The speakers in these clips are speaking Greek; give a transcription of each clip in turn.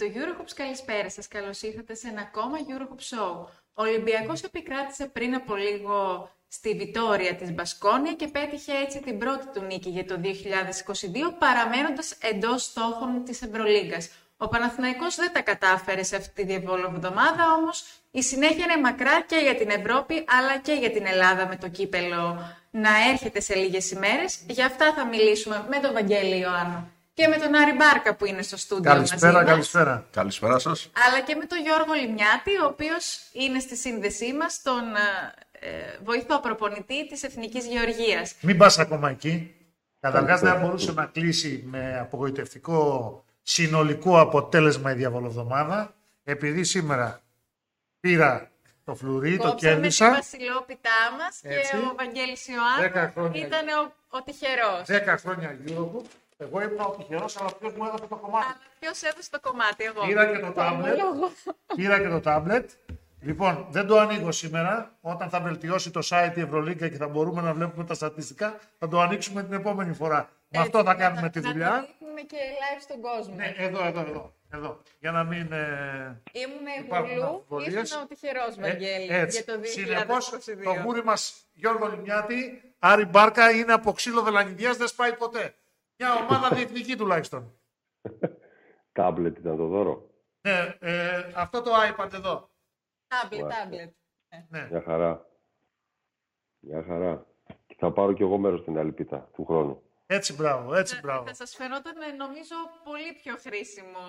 Φίλες και φίλοι του Eurohoops, καλησπέρα σας. Καλώς ήρθατε σε ένα ακόμα Eurohoops Show. Ο Ολυμπιακός επικράτησε πριν από λίγο στη Βιτόρια της Μπασκόνια και πέτυχε έτσι την πρώτη του νίκη για το 2022, παραμένοντας εντός στόχων της Ευρωλίγκας. Ο Παναθηναϊκός δεν τα κατάφερε σε αυτή τη εβδομάδα, όμως η συνέχεια είναι μακρά και για την Ευρώπη, αλλά και για την Ελλάδα με το κύπελο να έρχεται σε λίγες ημέρες. Για αυτά θα μιλήσουμε με τον Βαγγέλη Ιωάννου και με τον Άρη Μπάρκα που είναι στο στούντιο Καλησπέρα, μαζί μας, καλησπέρα. Καλησπέρα σας. αλλά και με τον Γιώργο Λιμιάτη, ο οποίος είναι στη σύνδεσή μας, τον ε, ε, βοηθό προπονητή της Εθνικής Γεωργίας. Μην πας ακόμα εκεί. Καταρχάς Καλησπέρα. δεν μπορούσε να κλείσει με απογοητευτικό συνολικό αποτέλεσμα η διαβολοβδομάδα, επειδή σήμερα πήρα το φλουρί, το Κόψαμε τη κέρδισα. βασιλόπιτά μας Έτσι. και ο Βαγγέλης Δέκα Ιωάννου χρόνια. ήταν ο, ο τυχερός. 10 χρόνια Eurobook. Εγώ ήμουν ο τυχερός, αλλά ποιος μου έδωσε το κομμάτι; Αλλά ποιος έδωσε το κομμάτι, εγώ. Πήρα και το τάμπλετ. Εγώ. Πήρα και το τάμπλετ. Λοιπόν, δεν το ανοίγω σήμερα. Όταν θα βελτιώσει το site η Ευρωλίγκα και θα μπορούμε να βλέπουμε τα στατιστικά, θα το ανοίξουμε την επόμενη φορά. Με αυτό Έτσι, θα να κάνουμε το- τη Να δουλειά. το δείχνουμε και live στον κόσμο. Ναι, εδώ, εδώ, εδώ. εδώ. Για να μην. Ε, Ήμουν η Υπάρχουν Γουλού, αμφιβολίες. ήσουν ο τυχερός, ε, Βαγγέλη, έτσι. για το 2022. Συνεπώς, το γούρι μας Γιώργο Λιμιάτη, Άρη Μπάρκα, είναι από ξύλο βελανιδίας, δεν σπάει ποτέ. Μια ομάδα διεθνική τουλάχιστον. Τάμπλετ ήταν το δώρο. Ναι, ε, αυτό το iPad εδώ. Τάμπλετ, Μάλιστα. τάμπλετ. Ναι. Μια χαρά. Μια χαρά. Και θα πάρω κι εγώ μέρος στην άλλη πίτα του χρόνου. Έτσι, μπράβο, έτσι, Θα, μπράβο. θα σας φαινόταν, ε, νομίζω, πολύ πιο χρήσιμο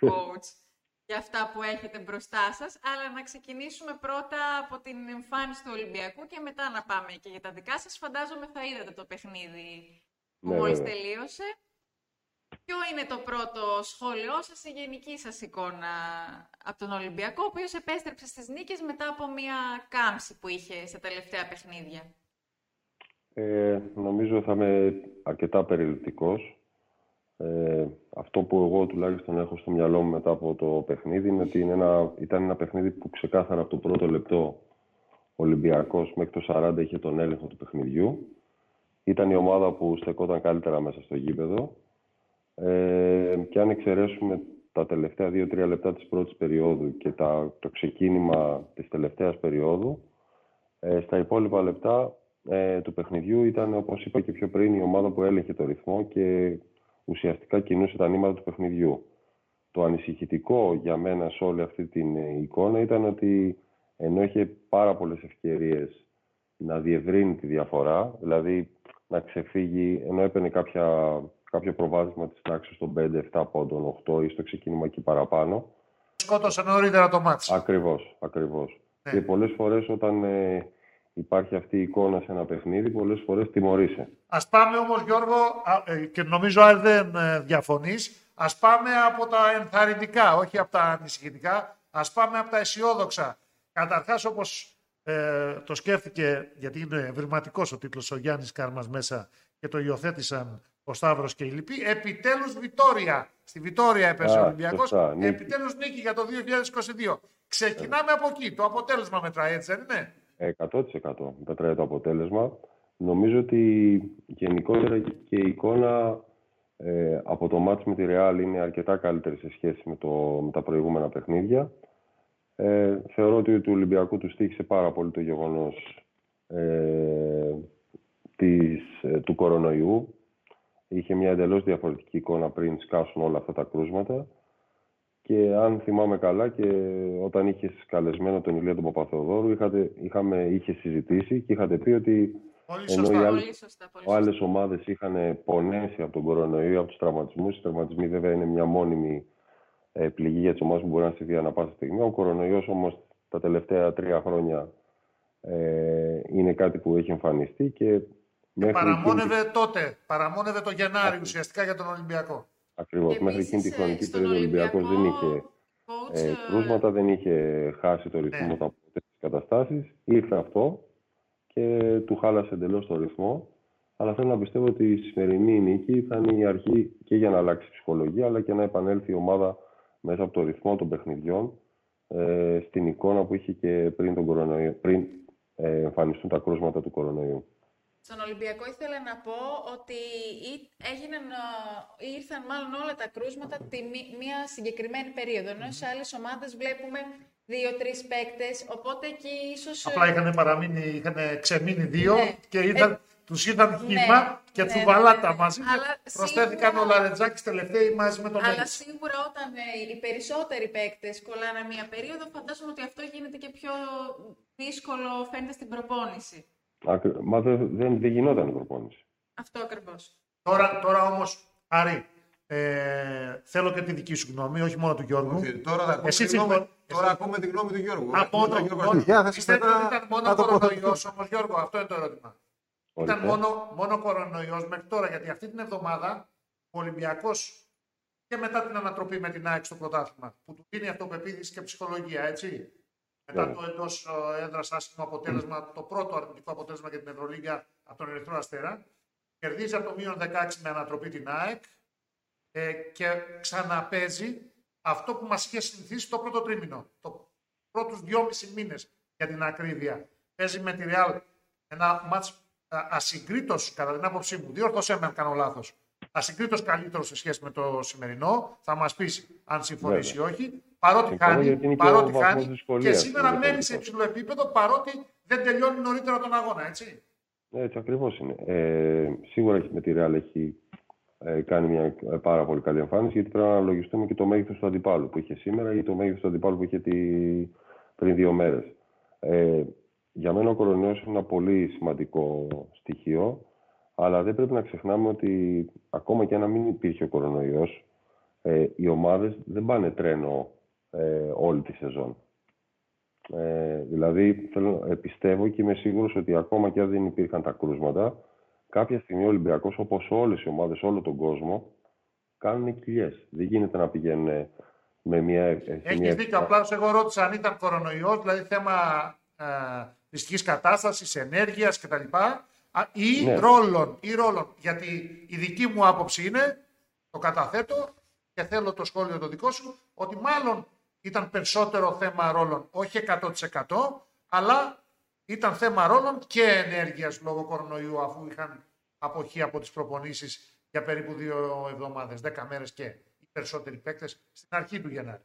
coach για αυτά που έχετε μπροστά σας. Αλλά να ξεκινήσουμε πρώτα από την εμφάνιση του Ολυμπιακού και μετά να πάμε και για τα δικά σας. Φαντάζομαι θα είδατε το παιχνίδι που Ναι, μόλις βέβαια. τελείωσε. Ποιο είναι το πρώτο σχόλιο σας, η γενική σας εικόνα από τον Ολυμπιακό, ο οποίος επέστρεψε στις νίκες μετά από μια κάμψη που είχε στα τελευταία παιχνίδια; Ε, νομίζω θα είμαι αρκετά περιληπτικός. Ε, αυτό που εγώ τουλάχιστον έχω στο μυαλό μου μετά από το παιχνίδι είναι ότι είναι ένα, ήταν ένα παιχνίδι που ξεκάθαρα από το πρώτο λεπτό ο Ολυμπιακός μέχρι το 40 είχε τον έλεγχο του παιχνιδιού. Ήταν η ομάδα που στεκόταν καλύτερα μέσα στο γήπεδο. Ε, και αν εξαιρέσουμε τα τελευταία 2-3 λεπτά της πρώτης περίοδου και τα, το ξεκίνημα της τελευταίας περίοδου, ε, στα υπόλοιπα λεπτά ε, του παιχνιδιού ήταν, όπως είπα και πιο πριν, η ομάδα που έλεγχε το ρυθμό και ουσιαστικά κινούσε τα νήματα του παιχνιδιού. Το ανησυχητικό για μένα σε όλη αυτή την ε, εικόνα ήταν ότι ενώ είχε πάρα πολλές ευκαιρίες να διευρύνει τη διαφορά, δηλαδή να ξεφύγει, ενώ έπαιρνε κάποια, κάποιο προβάδισμα της τάξης των 5-7 πόντων, 8 ή στο ξεκίνημα και παραπάνω, Σκότωσε νωρίτερα το μάτι. Ακριβώς, ακριβώς. Ναι. Και πολλές φορές όταν ε, υπάρχει αυτή η εικόνα σε ένα παιχνίδι, πολλές φορές τιμωρείσαι. Ας πάμε όμως Γιώργο, α, ε, και νομίζω αν δεν ε, διαφωνείς, ας πάμε από τα ενθαρρυντικά, όχι από τα ανησυχητικά, ας πάμε από τα αισιόδοξα. Καταρχάς όπως ε, το σκέφτηκε, γιατί είναι ευρηματικός ο τίτλος ο Γιάννης Κάρμας μέσα και το υιοθέτησαν ο Σταύρος και οι λοιποί, επιτέλους Βιτόρια. Στη Βιτόρια έπεσε ο Α, Ολυμπιακός, σωστά, νίκη. επιτέλους νίκη για το 2022. Ξεκινάμε από εκεί, το αποτέλεσμα μετράει έτσι δεν είναι; Ε, 100% μετράει το αποτέλεσμα. Νομίζω ότι γενικότερα και η εικόνα ε, από το μάτς με τη Real είναι αρκετά καλύτερη σε σχέση με, το, με τα προηγούμενα παιχνίδια. Ε, θεωρώ ότι του Ολυμπιακού του στήχησε πάρα πολύ το γεγονός ε, της, ε, του κορονοϊού. Είχε μια εντελώς διαφορετική εικόνα πριν σκάσουν όλα αυτά τα κρούσματα. Και αν θυμάμαι καλά και όταν είχες καλεσμένο τον Ηλία τον Παπαθεοδόρου είχατε, είχαμε, είχε συζητήσει και είχατε πει ότι Πολύ Ενώ σωστά. οι άλλοι- Πολύ σωστά, πολύ άλλες σωστά. ομάδες είχαν πονέσει από τον κορονοϊό, από τους τραυματισμούς. Οι τραυματισμοί βέβαια είναι μια μόνιμη ε, πληγή για τις ομάδες που μπορεί να συμβεί ανά πάσα στιγμή. Ο κορονοϊός όμως τα τελευταία τρία χρόνια ε, είναι κάτι που έχει εμφανιστεί και μέχρι εκείνη, Παραμόνευε τότε, παραμόνευε το Γενάρη ουσιαστικά για τον Ολυμπιακό. ακριβώς, Και μέχρι επίσης, εκείνη τη ε, χρονική στον περίοδο ο Ολυμπιακός δεν είχε Ολυμπιακό, coach, ε, ε, κρούσματα, δεν είχε χάσει το ρυθμό Ναι. του από τις καταστάσεις. Ήρθε αυτό και του χάλασε εντελώς το ρυθμό. Αλλά θέλω να πιστεύω ότι η σημερινή νίκη θα είναι η αρχή και για να αλλάξει η ψυχολογία, αλλά και να επανέλθει η ομάδα μέσα από το ρυθμό των παιχνιδιών ε, στην εικόνα που είχε και πριν, τον κορονοϊό, πριν ε, εμφανιστούν τα κρούσματα του κορονοϊού. Στον Ολυμπιακό ήθελα να πω ότι έγιναν, ήρθαν μάλλον όλα τα κρούσματα τη μία συγκεκριμένη περίοδο, ενώ σε άλλες ομάδες βλέπουμε δύο-τρεις παίκτες. Οπότε εκεί ίσως. Απλά είχαν παραμείνει, είχαν ξεμείνει δύο ναι. και ήταν, ε, τους ήρθαν ναι, χύμα ναι, και ναι, τσουβαλάτα ναι, μαζί. Αλλά προσθέθηκαν σίγουρα... ο Λαρετζάκης τελευταίοι μαζί με τον Αλλά σίγουρα όταν ε, οι περισσότεροι παίκτες κολλάνε μία περίοδο, φαντάζομαι ότι αυτό γίνεται και πιο δύσκολο φαίνεται στην προπόνηση. Μα δεν, δεν, δεν γινόταν η προπόνηση. Αυτό ακριβώς. Τώρα, τώρα όμως, Άρη, ε, θέλω και τη δική σου γνώμη, όχι μόνο του Γιώργου. Όχι, τώρα θα Εσύ τη γνώμη, τώρα ακούμε τη γνώμη του Γιώργου. Από μόνο, μόνο, πιστεύετε ότι ήταν μόνο κορονοϊό όμως, Γιώργο, αυτό είναι το ερώτημα. Ήταν μόνο, μόνο κορονοϊός μέχρι τώρα, γιατί αυτή την εβδομάδα ο Ολυμπιακός και μετά την ανατροπή με την ΑΕΚ στο πρωτάθλημα, που του δίνει αυτοπεποίθηση και ψυχολογία, έτσι. Μετά ναι. το εντός ε, έδρας άσχημο αποτέλεσμα, το πρώτο αρνητικό αποτέλεσμα για την Ευρωλίγα από τον Ερυθρό Αστέρα. Κερδίζει από το μείον 16 με ανατροπή την ΑΕΚ ε, και ξαναπέζει αυτό που μας είχε συνηθίσει το πρώτο τρίμηνο. Το πρώτους δυόμισι μήνες για την ακρίβεια. Παίζει με τη Real ένα μάτς ασυγκρίτως, κατά την άποψή μου, διόρθωσέ με αν κάνω λάθος, ασυγκρίτως καλύτερος σε σχέση με το σημερινό. Θα μας πεις αν συμφωνήσει ή όχι. Παρότι χάνει, παρότι χάνει και σήμερα μένει σε υψηλό επίπεδο παρότι δεν τελειώνει νωρίτερα τον αγώνα, έτσι. Έτσι ακριβώς είναι. Ε, σίγουρα με τη Real έχει ε, κάνει μια ε, πάρα πολύ καλή εμφάνιση, γιατί πρέπει να αναλογιστούμε και το μέγεθο του αντιπάλου που είχε σήμερα ή το μέγεθο του αντιπάλου που είχε τη... πριν δύο μέρες. Ε, για μένα ο κορονοϊός είναι ένα πολύ σημαντικό στοιχείο, αλλά δεν πρέπει να ξεχνάμε ότι ακόμα και αν μην υπήρχε ο κορονοϊός, ε, οι ομάδες δεν πάνε τρένο ε, όλη τη σεζόν. Ε, δηλαδή, θέλω, ε, πιστεύω και είμαι σίγουρος ότι ακόμα και αν δεν υπήρχαν τα κρούσματα, κάποια στιγμή ο Ολυμπιακός, όπως όλες οι ομάδες, όλο τον κόσμο, κάνουν κοιλιέ. Δεν γίνεται να πηγαίνουν με μια. Έχεις δίκιο. Απλά εγώ ρώτησα αν ήταν κορονοϊός, δηλαδή θέμα ε, δυστυχής κατάστασης, ενέργειας κτλ. Ή, ναι. ρόλων, ή ρόλων. Γιατί η δική μου άποψη είναι, το καταθέτω και θέλω το σχόλιο το δικό σου, ότι μάλλον ήταν περισσότερο θέμα ρόλων, όχι 100%, αλλά ήταν θέμα ρόλων και ενέργειας λόγω κορονοϊού, αφού είχαν αποχή από τις προπονήσεις για περίπου δύο εβδομάδες, δέκα μέρες και οι περισσότεροι παίκτες στην αρχή του Γενάρη.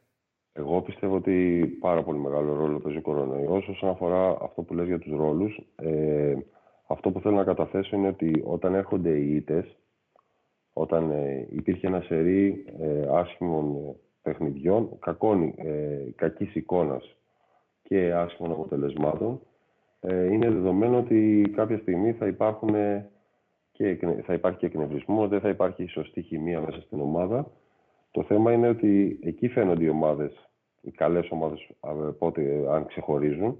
Εγώ πιστεύω ότι πάρα πολύ μεγάλο ρόλο παίζει ο κορονοϊός. Όσον αφορά αυτό που λες για τους ρόλους, ε, αυτό που θέλω να καταθέσω είναι ότι όταν έρχονται οι ήττες, όταν ε, υπήρχε ένα σερί ε, άσχημων ε, παιχνιδιών, κακών, ε, κακής εικόνας και άσχημων αποτελεσμάτων, ε, είναι δεδομένο ότι κάποια στιγμή θα, υπάρχουν και, θα υπάρχει και εκνευρισμό, δεν θα υπάρχει η σωστή χημεία μέσα στην ομάδα. Το θέμα είναι ότι εκεί φαίνονται οι ομάδες, οι καλές ομάδες, πότε, αν ξεχωρίζουν,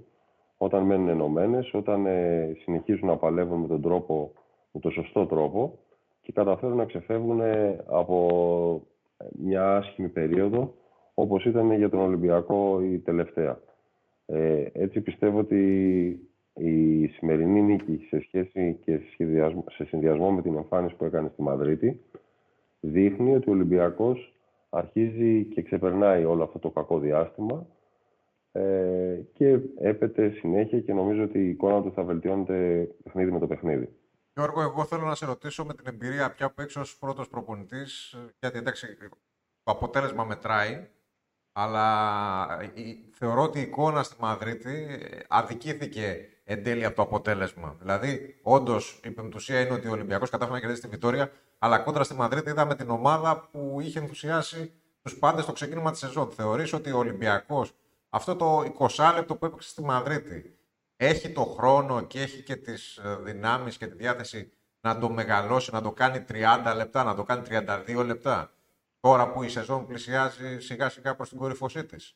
όταν μένουν ενωμένες, όταν ε, συνεχίζουν να παλεύουν με τον τρόπο, με τον σωστό τρόπο και καταφέρουν να ξεφεύγουν από μια άσχημη περίοδο, όπως ήταν για τον Ολυμπιακό η τελευταία. Ε, έτσι πιστεύω ότι η σημερινή νίκη σε σχέση και σε συνδυασμό με την εμφάνιση που έκανε στη Μαδρίτη δείχνει ότι ο Ολυμπιακός αρχίζει και ξεπερνάει όλο αυτό το κακό διάστημα ε, και έπεται συνέχεια και νομίζω ότι η εικόνα του θα βελτιώνεται παιχνίδι με το παιχνίδι. Γιώργο, εγώ θέλω να σε ρωτήσω με την εμπειρία πια που έξω ως πρώτος προπονητής, γιατί εντάξει, το αποτέλεσμα μετράει, αλλά θεωρώ ότι η εικόνα στη Μαδρίτη αδικήθηκε εν τέλει από το αποτέλεσμα. Δηλαδή, όντως η πεμπτουσία είναι ότι ο Ολυμπιακός κατάφερε να κερδίσει τη Βιτόρια, αλλά κόντρα στη Μαδρίτη είδαμε την ομάδα που είχε ενθουσιάσει τους πάντες στο ξεκίνημα της σεζόν. Θεωρείς ότι ο Ολυμπιακός, αυτό το 20 λεπτό που έπαιξε στη Μαδρίτη, έχει το χρόνο και έχει και τις ε, δυνάμεις και τη διάθεση να το μεγαλώσει, να το κάνει 30 λεπτά, να το κάνει 32 λεπτά. Τώρα που η σεζόν πλησιάζει σιγά σιγά προς την κορυφωσή τη.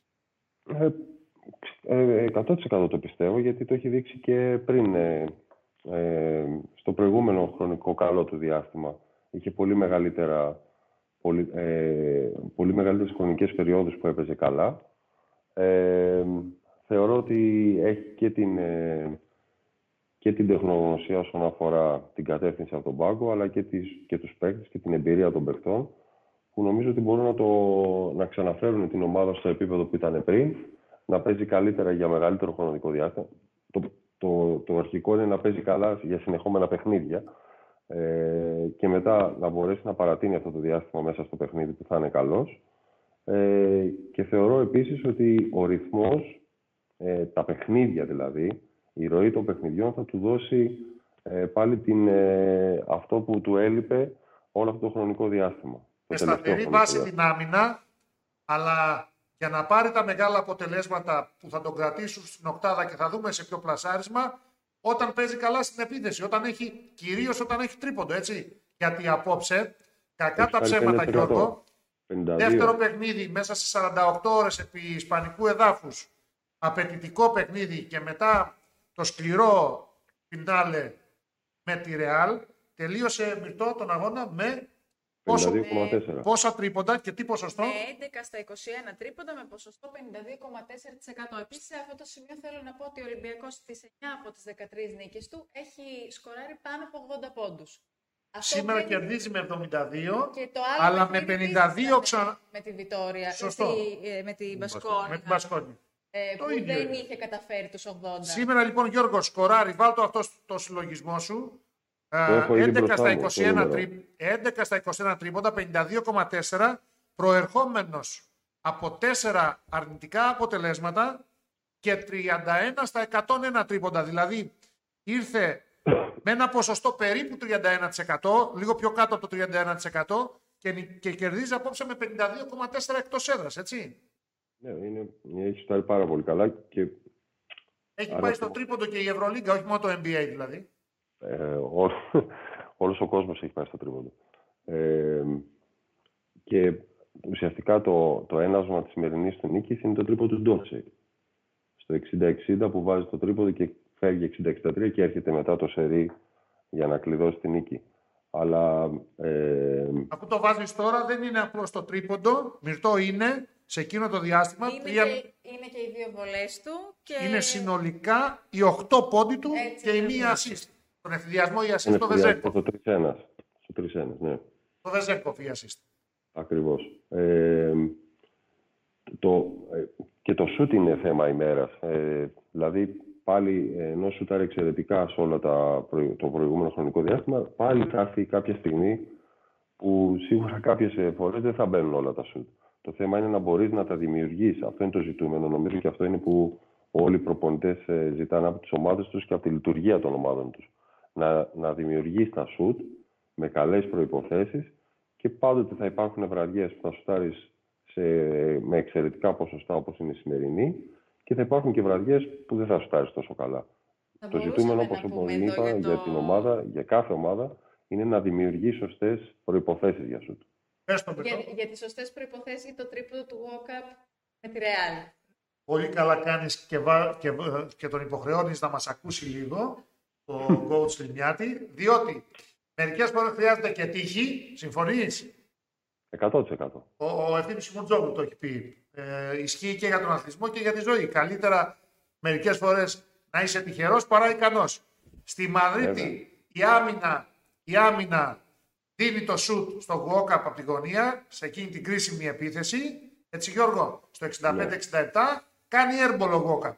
Ε, 100% το πιστεύω γιατί το έχει δείξει και πριν ε, ε, στο προηγούμενο χρονικό καλό του διάστημα. Είχε πολύ μεγαλύτερα πολύ, ε, πολύ μεγαλύτερες χρονικές περιόδους που έπαιζε καλά. Ε, θεωρώ ότι έχει και την, ε, και την τεχνογνωσία όσον αφορά την κατεύθυνση από τον πάγκο, αλλά και, τις, και τους παίκτες και την εμπειρία των παιχτών, που νομίζω ότι μπορούν να, το, να ξαναφέρουν την ομάδα στο επίπεδο που ήταν πριν να παίζει καλύτερα για μεγαλύτερο χρονικό διάστημα. Το, το, το αρχικό είναι να παίζει καλά για συνεχόμενα παιχνίδια ε, και μετά να μπορέσει να παρατείνει αυτό το διάστημα μέσα στο παιχνίδι που θα είναι καλός. Ε, και θεωρώ επίσης ότι ο ρυθμός, ε, τα παιχνίδια δηλαδή, η ροή των παιχνιδιών θα του δώσει ε, πάλι την, ε, αυτό που του έλειπε όλο αυτό το χρονικό διάστημα. Με σταθερή βάση την άμυνα, αλλά για να πάρει τα μεγάλα αποτελέσματα που θα τον κρατήσουν στην οκτάδα και θα δούμε σε ποιο πλασάρισμα, όταν παίζει καλά στην επίθεση, όταν έχει, κυρίως όταν έχει τρίποντο, έτσι. Γιατί απόψε, κακά τα ψέματα Γιώργο, 52. δεύτερο παιχνίδι μέσα σε 48 ώρες επί ισπανικού εδάφους, απαιτητικό παιχνίδι και μετά το σκληρό πινάλε με τη Ρεάλ, τελείωσε μυρτό τον αγώνα με Πόσο, πόσα τρίποντα και τι ποσοστό; Με 11 στα 21 τρίποντα με ποσοστό 52,4%. Επίσης, σε αυτό το σημείο θέλω να πω ότι ο Ολυμπιακός στις 9 από τις 13 νίκες του έχει σκοράρει πάνω από 80 πόντους. Σήμερα δεν... κερδίζει με 72, και το άλλο αλλά με 52 ξανά. Με τη Βιτόρια, Σωστό. Ε, με την Μπασκόνη. Με την Μπασκόνη. Ε, που ίδιο. δεν είχε καταφέρει τους 80. Σήμερα λοιπόν Γιώργο σκοράρει, βάλτο αυτό το συλλογισμό σου. 11 στα, 21 τρί... 11 στα 21 τρίποντα, 52,4 προερχόμενος από 4 αρνητικά αποτελέσματα και 31 στα 101 τρίποντα. Δηλαδή ήρθε με ένα ποσοστό περίπου 31%, λίγο πιο κάτω από το 31% και, και κερδίζει απόψε με 52,4 εκτός έδρας, έτσι. Ναι, είναι, έχει στάρει πάρα πολύ καλά και... Έχει πάει στο τρίποντο και η Ευρωλίγκα, όχι μόνο το NBA δηλαδή. Ε, ό, όλος ο κόσμος έχει πάει στο τρίποντο. Ε, και ουσιαστικά το, το ένασμα της σημερινής του νίκης είναι το τρίποντο του Ντόρσεϊ. Στο 60-60 που βάζει το τρίποντο και φεύγει 60-63 και έρχεται μετά το σερί για να κλειδώσει τη νίκη. Αλλά, ε... Αυτό το βάζεις τώρα δεν είναι απλώς το τρίποντο, μυρτό είναι σε εκείνο το διάστημα. Είναι, τρία... και, είναι και οι δύο βολές του. Και... Είναι συνολικά οι 8 πόντοι του Έτσι, και η μία assist. Τον ευθυδιασμό η assist στο Βεζέκο. Το 3-1. Στο 3-1, ναι. Το Βεζέκο η assist. Ακριβώς. Ε, το, ε, και το σούτ είναι θέμα ημέρας. Ε, δηλαδή, πάλι ενώ σούταρε εξαιρετικά σε όλο τα, το προηγούμενο χρονικό διάστημα, πάλι θα έρθει κάποια στιγμή που σίγουρα κάποιες φορές δεν θα μπαίνουν όλα τα σούτ. Το θέμα είναι να μπορείς να τα δημιουργείς. Αυτό είναι το ζητούμενο. Νομίζω και αυτό είναι που όλοι οι προπονητές ε, ζητάνε από τις ομάδες τους και από τη λειτουργία των ομάδων τους. Να, να δημιουργείς τα σουτ με καλές προποθέσει και πάντοτε θα υπάρχουν βραδιές που θα σουτάρεις με εξαιρετικά ποσοστά όπως είναι η σημερινή και θα υπάρχουν και βραδιές που δεν θα σουτάρεις τόσο καλά. το ζητούμενο, όπως είπα, για, για την ομάδα, για κάθε ομάδα, είναι να δημιουργείς σωστές προποθέσει για σουτ για, για τις σωστές προϋποθέσεις για το τρίποδο του Walkup με τη Real. Πολύ καλά κάνεις και, βα... και... και τον υποχρεώνεις να μας ακούσει λίγο, το coach Λιμιάτη, διότι μερικές φορές χρειάζεται και τύχη, συμφωνείς; 100%. Ο, ο Ευθύμης Σιμοντζόγλου το έχει πει. Ε, ισχύει και για τον αθλητισμό και για τη ζωή. Καλύτερα μερικές φορές να είσαι τυχερός παρά ικανός. Στη Μαδρίτη η άμυνα, η άμυνα δίνει το σουτ στο walk από τη γωνία, σε εκείνη την κρίσιμη επίθεση. Έτσι Γιώργο, στο 65-67 ναι. κάνει έρμπολο walk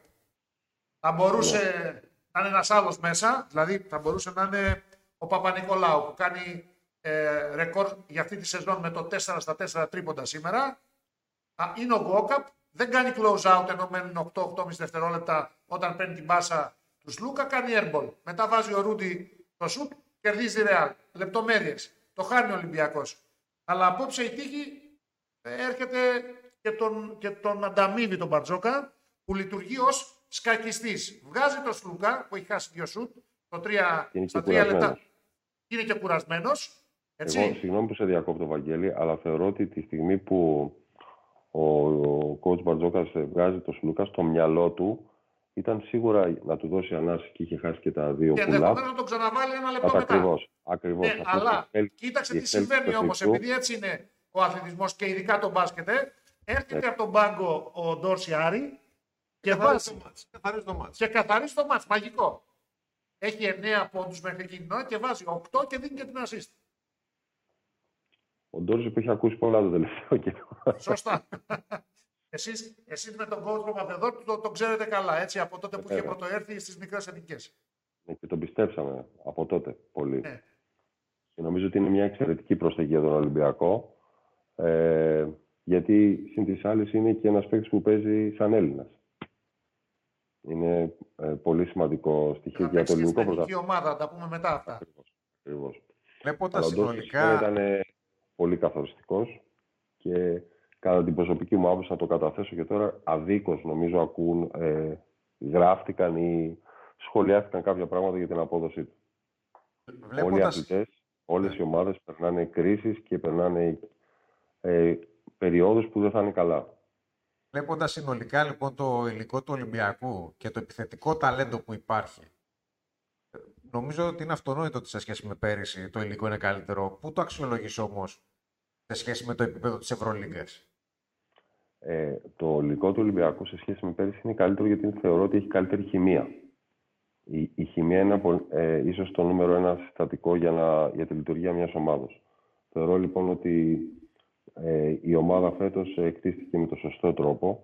Θα μπορούσε ναι. να είναι ένας άλλος μέσα, δηλαδή θα μπορούσε να είναι ο Παπα-Νικολάου που κάνει ε, ρεκόρ για αυτή τη σεζόν με το 4 στα 4 τρίποντα σήμερα. Είναι ο Γκόκαπ, δεν κάνει close out ενώ μένουν 8-8,5 δευτερόλεπτα όταν παίρνει την μπάσα τους Λούκα, κάνει airball. Μετά βάζει ο Ρούντι το σουτ, κερδίζει ρεάλ. Λεπτομέρειες. Το χάνει ο Ολυμπιακός. Αλλά απόψε η τύχη ε, έρχεται και τον, και τον ανταμείβει τον Μπαρτζόκα που λειτουργεί ως σκακιστής. Βγάζει τον Σλούκα που έχει χάσει δύο σουτ το 3, στα τρία λεπτά. Είναι και κουρασμένος. Έτσι. Εγώ, συγγνώμη που σε διακόπτω, Βαγγέλη, αλλά θεωρώ ότι τη στιγμή που ο, ο coach Μπαρτζόκας βγάζει τον Σλούκα στο μυαλό του ήταν σίγουρα να του δώσει ανάση και είχε χάσει και τα δύο και πουλά. Και ενδεχομένως να τον ξαναβάλει ένα λεπτό μετά. Ακριβώς, ακριβώς. Ναι, αλλά κοίταξε τι συμβαίνει όμως, επειδή έτσι είναι ο αθλητισμός και ειδικά το μπάσκετ, ε, έρχεται ναι. από τον πάγκο ο Ντόρση Άρη και βάζει. Καθαρίζει το μάτς. Και καθαρίζει το μάτς. Μαγικό. Έχει 9 πόντους μέχρι εκείνη την ώρα και βάζει 8 και δίνει και την assist. Ο Ντόρση που έχει ακούσει πολλά το τελευταίο καιρό. Σωστά. Εσείς, εσείς με τον coach Παπαδεδόρ το, το ξέρετε καλά, έτσι, από τότε που είχε Βέβαια. πρωτοέρθει στις μικρές εθνικές. Ναι, και τον πιστέψαμε από τότε πολύ. Ναι. Και νομίζω ότι είναι μια εξαιρετική προσθήκη για τον Ολυμπιακό. Ε, γιατί συν της άλλης είναι και ένας παίκτης που παίζει σαν Έλληνας. Είναι ε, πολύ σημαντικό στοιχείο Να για το παίξει και στην ελληνικό εθνική πρωτάθλημα. ομάδα, θα τα πούμε μετά αυτά. Ακριβώς. Ακριβώς. Βλέποντας Αλλά ο Ντόρση συνολικά. ήταν πολύ καθοριστικός και κατά την προσωπική μου άποψη να το καταθέσω και τώρα αδίκως νομίζω ακούν, ε, γράφτηκαν ή σχολιάστηκαν κάποια πράγματα για την απόδοσή του. Όλοι οι Βλέποντας, αθλητές, όλες οι ομάδες περνάνε κρίσεις και περνάνε ε, περιόδους που δεν θα είναι καλά. Βλέποντας συνολικά λοιπόν το υλικό του Ολυμπιακού και το επιθετικό ταλέντο που υπάρχει, ε, νομίζω ότι είναι αυτονόητο ότι σε σχέση με πέρυσι το υλικό είναι καλύτερο. Πού το αξιολογείς όμως σε σχέση με το επίπεδο της Ευρωλίγκας; Ε, το υλικό του Ολυμπιακού σε σχέση με πέρυσι είναι καλύτερο γιατί θεωρώ ότι έχει καλύτερη χημεία. Η, η χημεία είναι απο- ε, ίσως το νούμερο ένα συστατικό για, να, για τη λειτουργία μιας ομάδος. Θεωρώ λοιπόν ότι ε, η ομάδα φέτος εκτίστηκε με το σωστό τρόπο.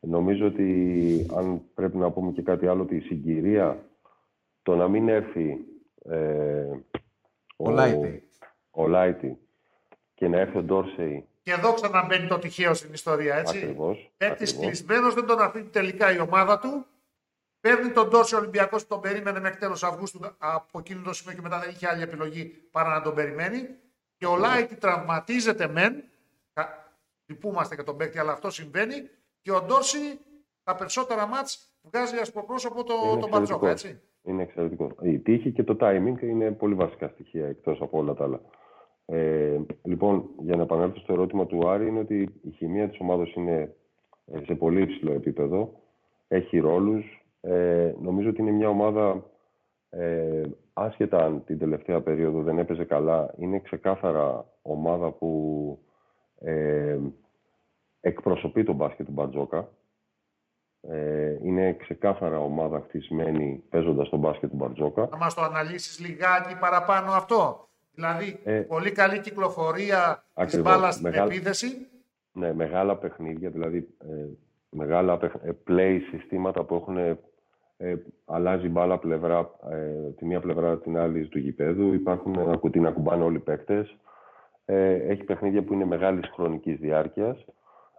Νομίζω ότι αν πρέπει να πούμε και κάτι άλλο, ότι η συγκυρία το να μην έρθει ε, Ο Λάιτι. ο Λάιτι και να έρθει ο Ντόρσεϊ Και εδώ ξαναμπαίνει το τυχαίο στην ιστορία, έτσι. ακριβώς, Παίκτη ακριβώς. κλεισμένο, δεν τον αφήνει τελικά η ομάδα του. Παίρνει τον Τόρσιο Ολυμπιακός που τον περίμενε μέχρι τέλος Αυγούστου. Από εκείνο το σημείο και μετά δεν είχε άλλη επιλογή παρά να τον περιμένει. Και ο Λάιτι τραυματίζεται μεν. κα- Λυπούμαστε για τον παίκτη, αλλά αυτό συμβαίνει. Και ο Ντόρση τα περισσότερα μάτς βγάζει ασπροπρόσωπο το, Είναι τον Μπαρτζόκα, εξαιρετικός. έτσι. Είναι εξαιρετικό. Η τύχη και το timing είναι πολύ βασικά στοιχεία εκτός από όλα τα άλλα. Ε, λοιπόν, για να επανέλθω στο ερώτημα του Άρη, είναι ότι η χημεία της ομάδας είναι ε, σε πολύ υψηλό επίπεδο. Έχει ρόλους. Ε, νομίζω ότι είναι μια ομάδα, ε, άσχετα αν την τελευταία περίοδο δεν έπαιζε καλά, είναι ξεκάθαρα ομάδα που ε, εκπροσωπεί τον μπάσκετ του Μπαρτζόκα. Ε, είναι ξεκάθαρα ομάδα χτισμένη παίζοντας τον μπάσκετ του Μπαρτζόκα. Να μας το αναλύσεις λιγάκι παραπάνω αυτό. Δηλαδή, Ε, πολύ καλή κυκλοφορία της ακριβώς. μπάλας στην Μεγάλη- επίθεση. Ναι, μεγάλα παιχνίδια, δηλαδή ε, μεγάλα παιχ- ε, play συστήματα που έχουν ε, αλλάζει μπάλα πλευρά, ε, τη μία πλευρά την άλλη του γηπέδου. Υπάρχουν ένα κουτί να κουμπάνε όλοι οι παίκτες. Ε, έχει παιχνίδια που είναι μεγάλης χρονικής διάρκειας.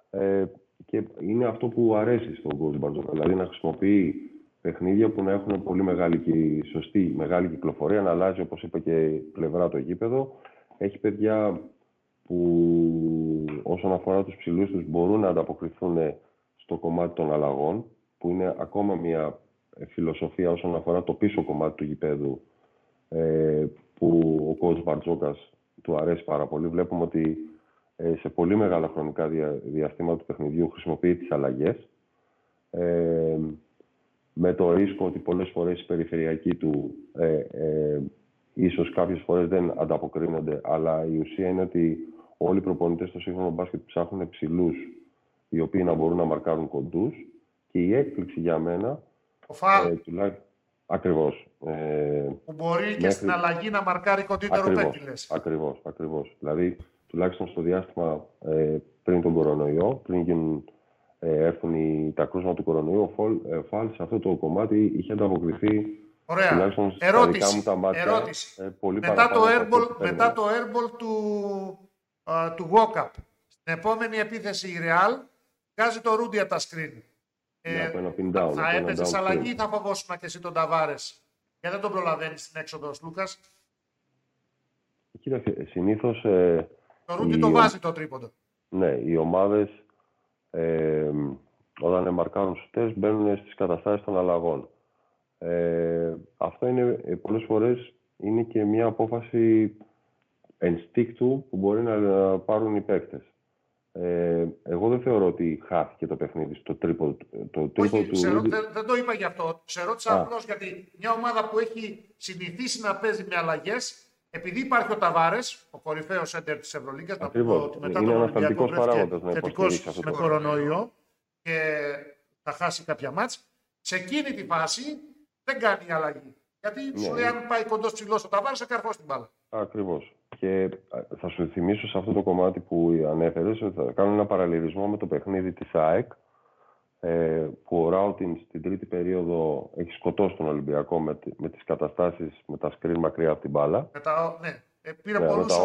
Ε, και είναι αυτό που αρέσει στον coach Μπαρτζόκα. Δηλαδή να χρησιμοποιεί παιχνίδια που να έχουν πολύ μεγάλη και σωστή μεγάλη κυκλοφορία, να αλλάζει όπως είπα και πλευρά το γήπεδο. Έχει παιδιά που όσον αφορά τους ψηλούς τους μπορούν να ανταποκριθούν στο κομμάτι των αλλαγών, που είναι ακόμα μια φιλοσοφία όσον αφορά το πίσω κομμάτι του γηπέδου, ε, που ο coach Μπαρτζόκας του αρέσει πάρα πολύ. Βλέπουμε ότι ε, σε πολύ μεγάλα χρονικά δια, διαστήματα του παιχνιδιού χρησιμοποιεί τις αλλαγές, ε, με το ρίσκο ότι πολλές φορές οι περιφερειακοί του ε, ε, ίσως κάποιες φορές δεν ανταποκρίνονται, αλλά η ουσία είναι ότι όλοι οι προπονητές στο σύγχρονο μπάσκετ ψάχνουν ψηλούς οι οποίοι να μπορούν να μαρκάρουν κοντούς και η έκπληξη για μένα Ο Φαλ, ε, τουλάχιστον ακριβώς ε, που μπορεί και μέχρι- στην αλλαγή να μαρκάρει κοντύτερο Ακριβώς, παίκτη, λες. ακριβώς, ακριβώς. Δηλαδή, τουλάχιστον στο διάστημα ε, πριν τον κορονοϊό, πριν γίνουν, ε, έρθουν οι, τα κρούσματα του κορονοϊού, ο Φαλ, ε, Φαλ σε αυτό το κομμάτι είχε ανταποκριθεί Ωραία. τουλάχιστον στα Ερώτηση, δικά μου τα μάτια ερώτηση. ε, πολύ μετά, παραπάνω το από αυτό airball, που μετά περίμενα. το airball του, α, του walk-up, στην επόμενη επίθεση η Real βγάζει το Ρούντι από τα screen. Ναι, από ένα pin down, από θα ένα έπαιζες down αλλαγή screen. ή θα φοβόσουν και εσύ τον Ταβάρες; Γιατί δεν τον προλαβαίνεις στην έξοδος ο Λούκα. Κοίταξε, συνήθως ε, Το Ρούντι η το ο- βάζει το τρίποντο. ναι, οι ομάδες ε, όταν μαρκάρουν σουτές μπαίνουν στις καταστάσεις των αλλαγών. Ε, αυτό είναι ε, πολλές φορές είναι και μια απόφαση ενστίκτου που μπορεί να ε, πάρουν οι παίκτες. Ε, εγώ δεν θεωρώ ότι χάθηκε το παιχνίδι στο τρίπο, το τρίπο Όχι, του σε ρω- Ρούντι. δεν, δεν το είπα γι' αυτό. Σε ρώτησα Α. απλώς γιατί μια ομάδα που έχει συνηθίσει να παίζει με αλλαγές, επειδή υπάρχει ο Ταβάρες, ο κορυφαίος έντερ της Ευρωλίγκας, να Ακριβώς. πούμε ότι μετά Είναι τον ένας Ολυμπιακό θετικός βρέθηκε παράγοντας να θετικός υποστηρίξει αυτό με το κορονοϊό και θα χάσει κάποια μάτς. Σε εκείνη τη φάση δεν κάνει αλλαγή. Γιατί σου Ναι. λέει αν πάει κοντός ψηλός ο Ταβάρε, θα καρφώσει την μπάλα. Ακριβώς. Και θα σου θυμίσω σε αυτό το κομμάτι που ανέφερες ότι θα κάνω ένα παραλληλισμό με το παιχνίδι της ΑΕΚ ε, που ο Ράουτιν στην τρίτη περίοδο έχει σκοτώσει τον Ολυμπιακό με, με τις καταστάσεις με τα σκριν μακριά από την μπάλα. Με τα, ναι, ε, πήρε ναι, πολλούς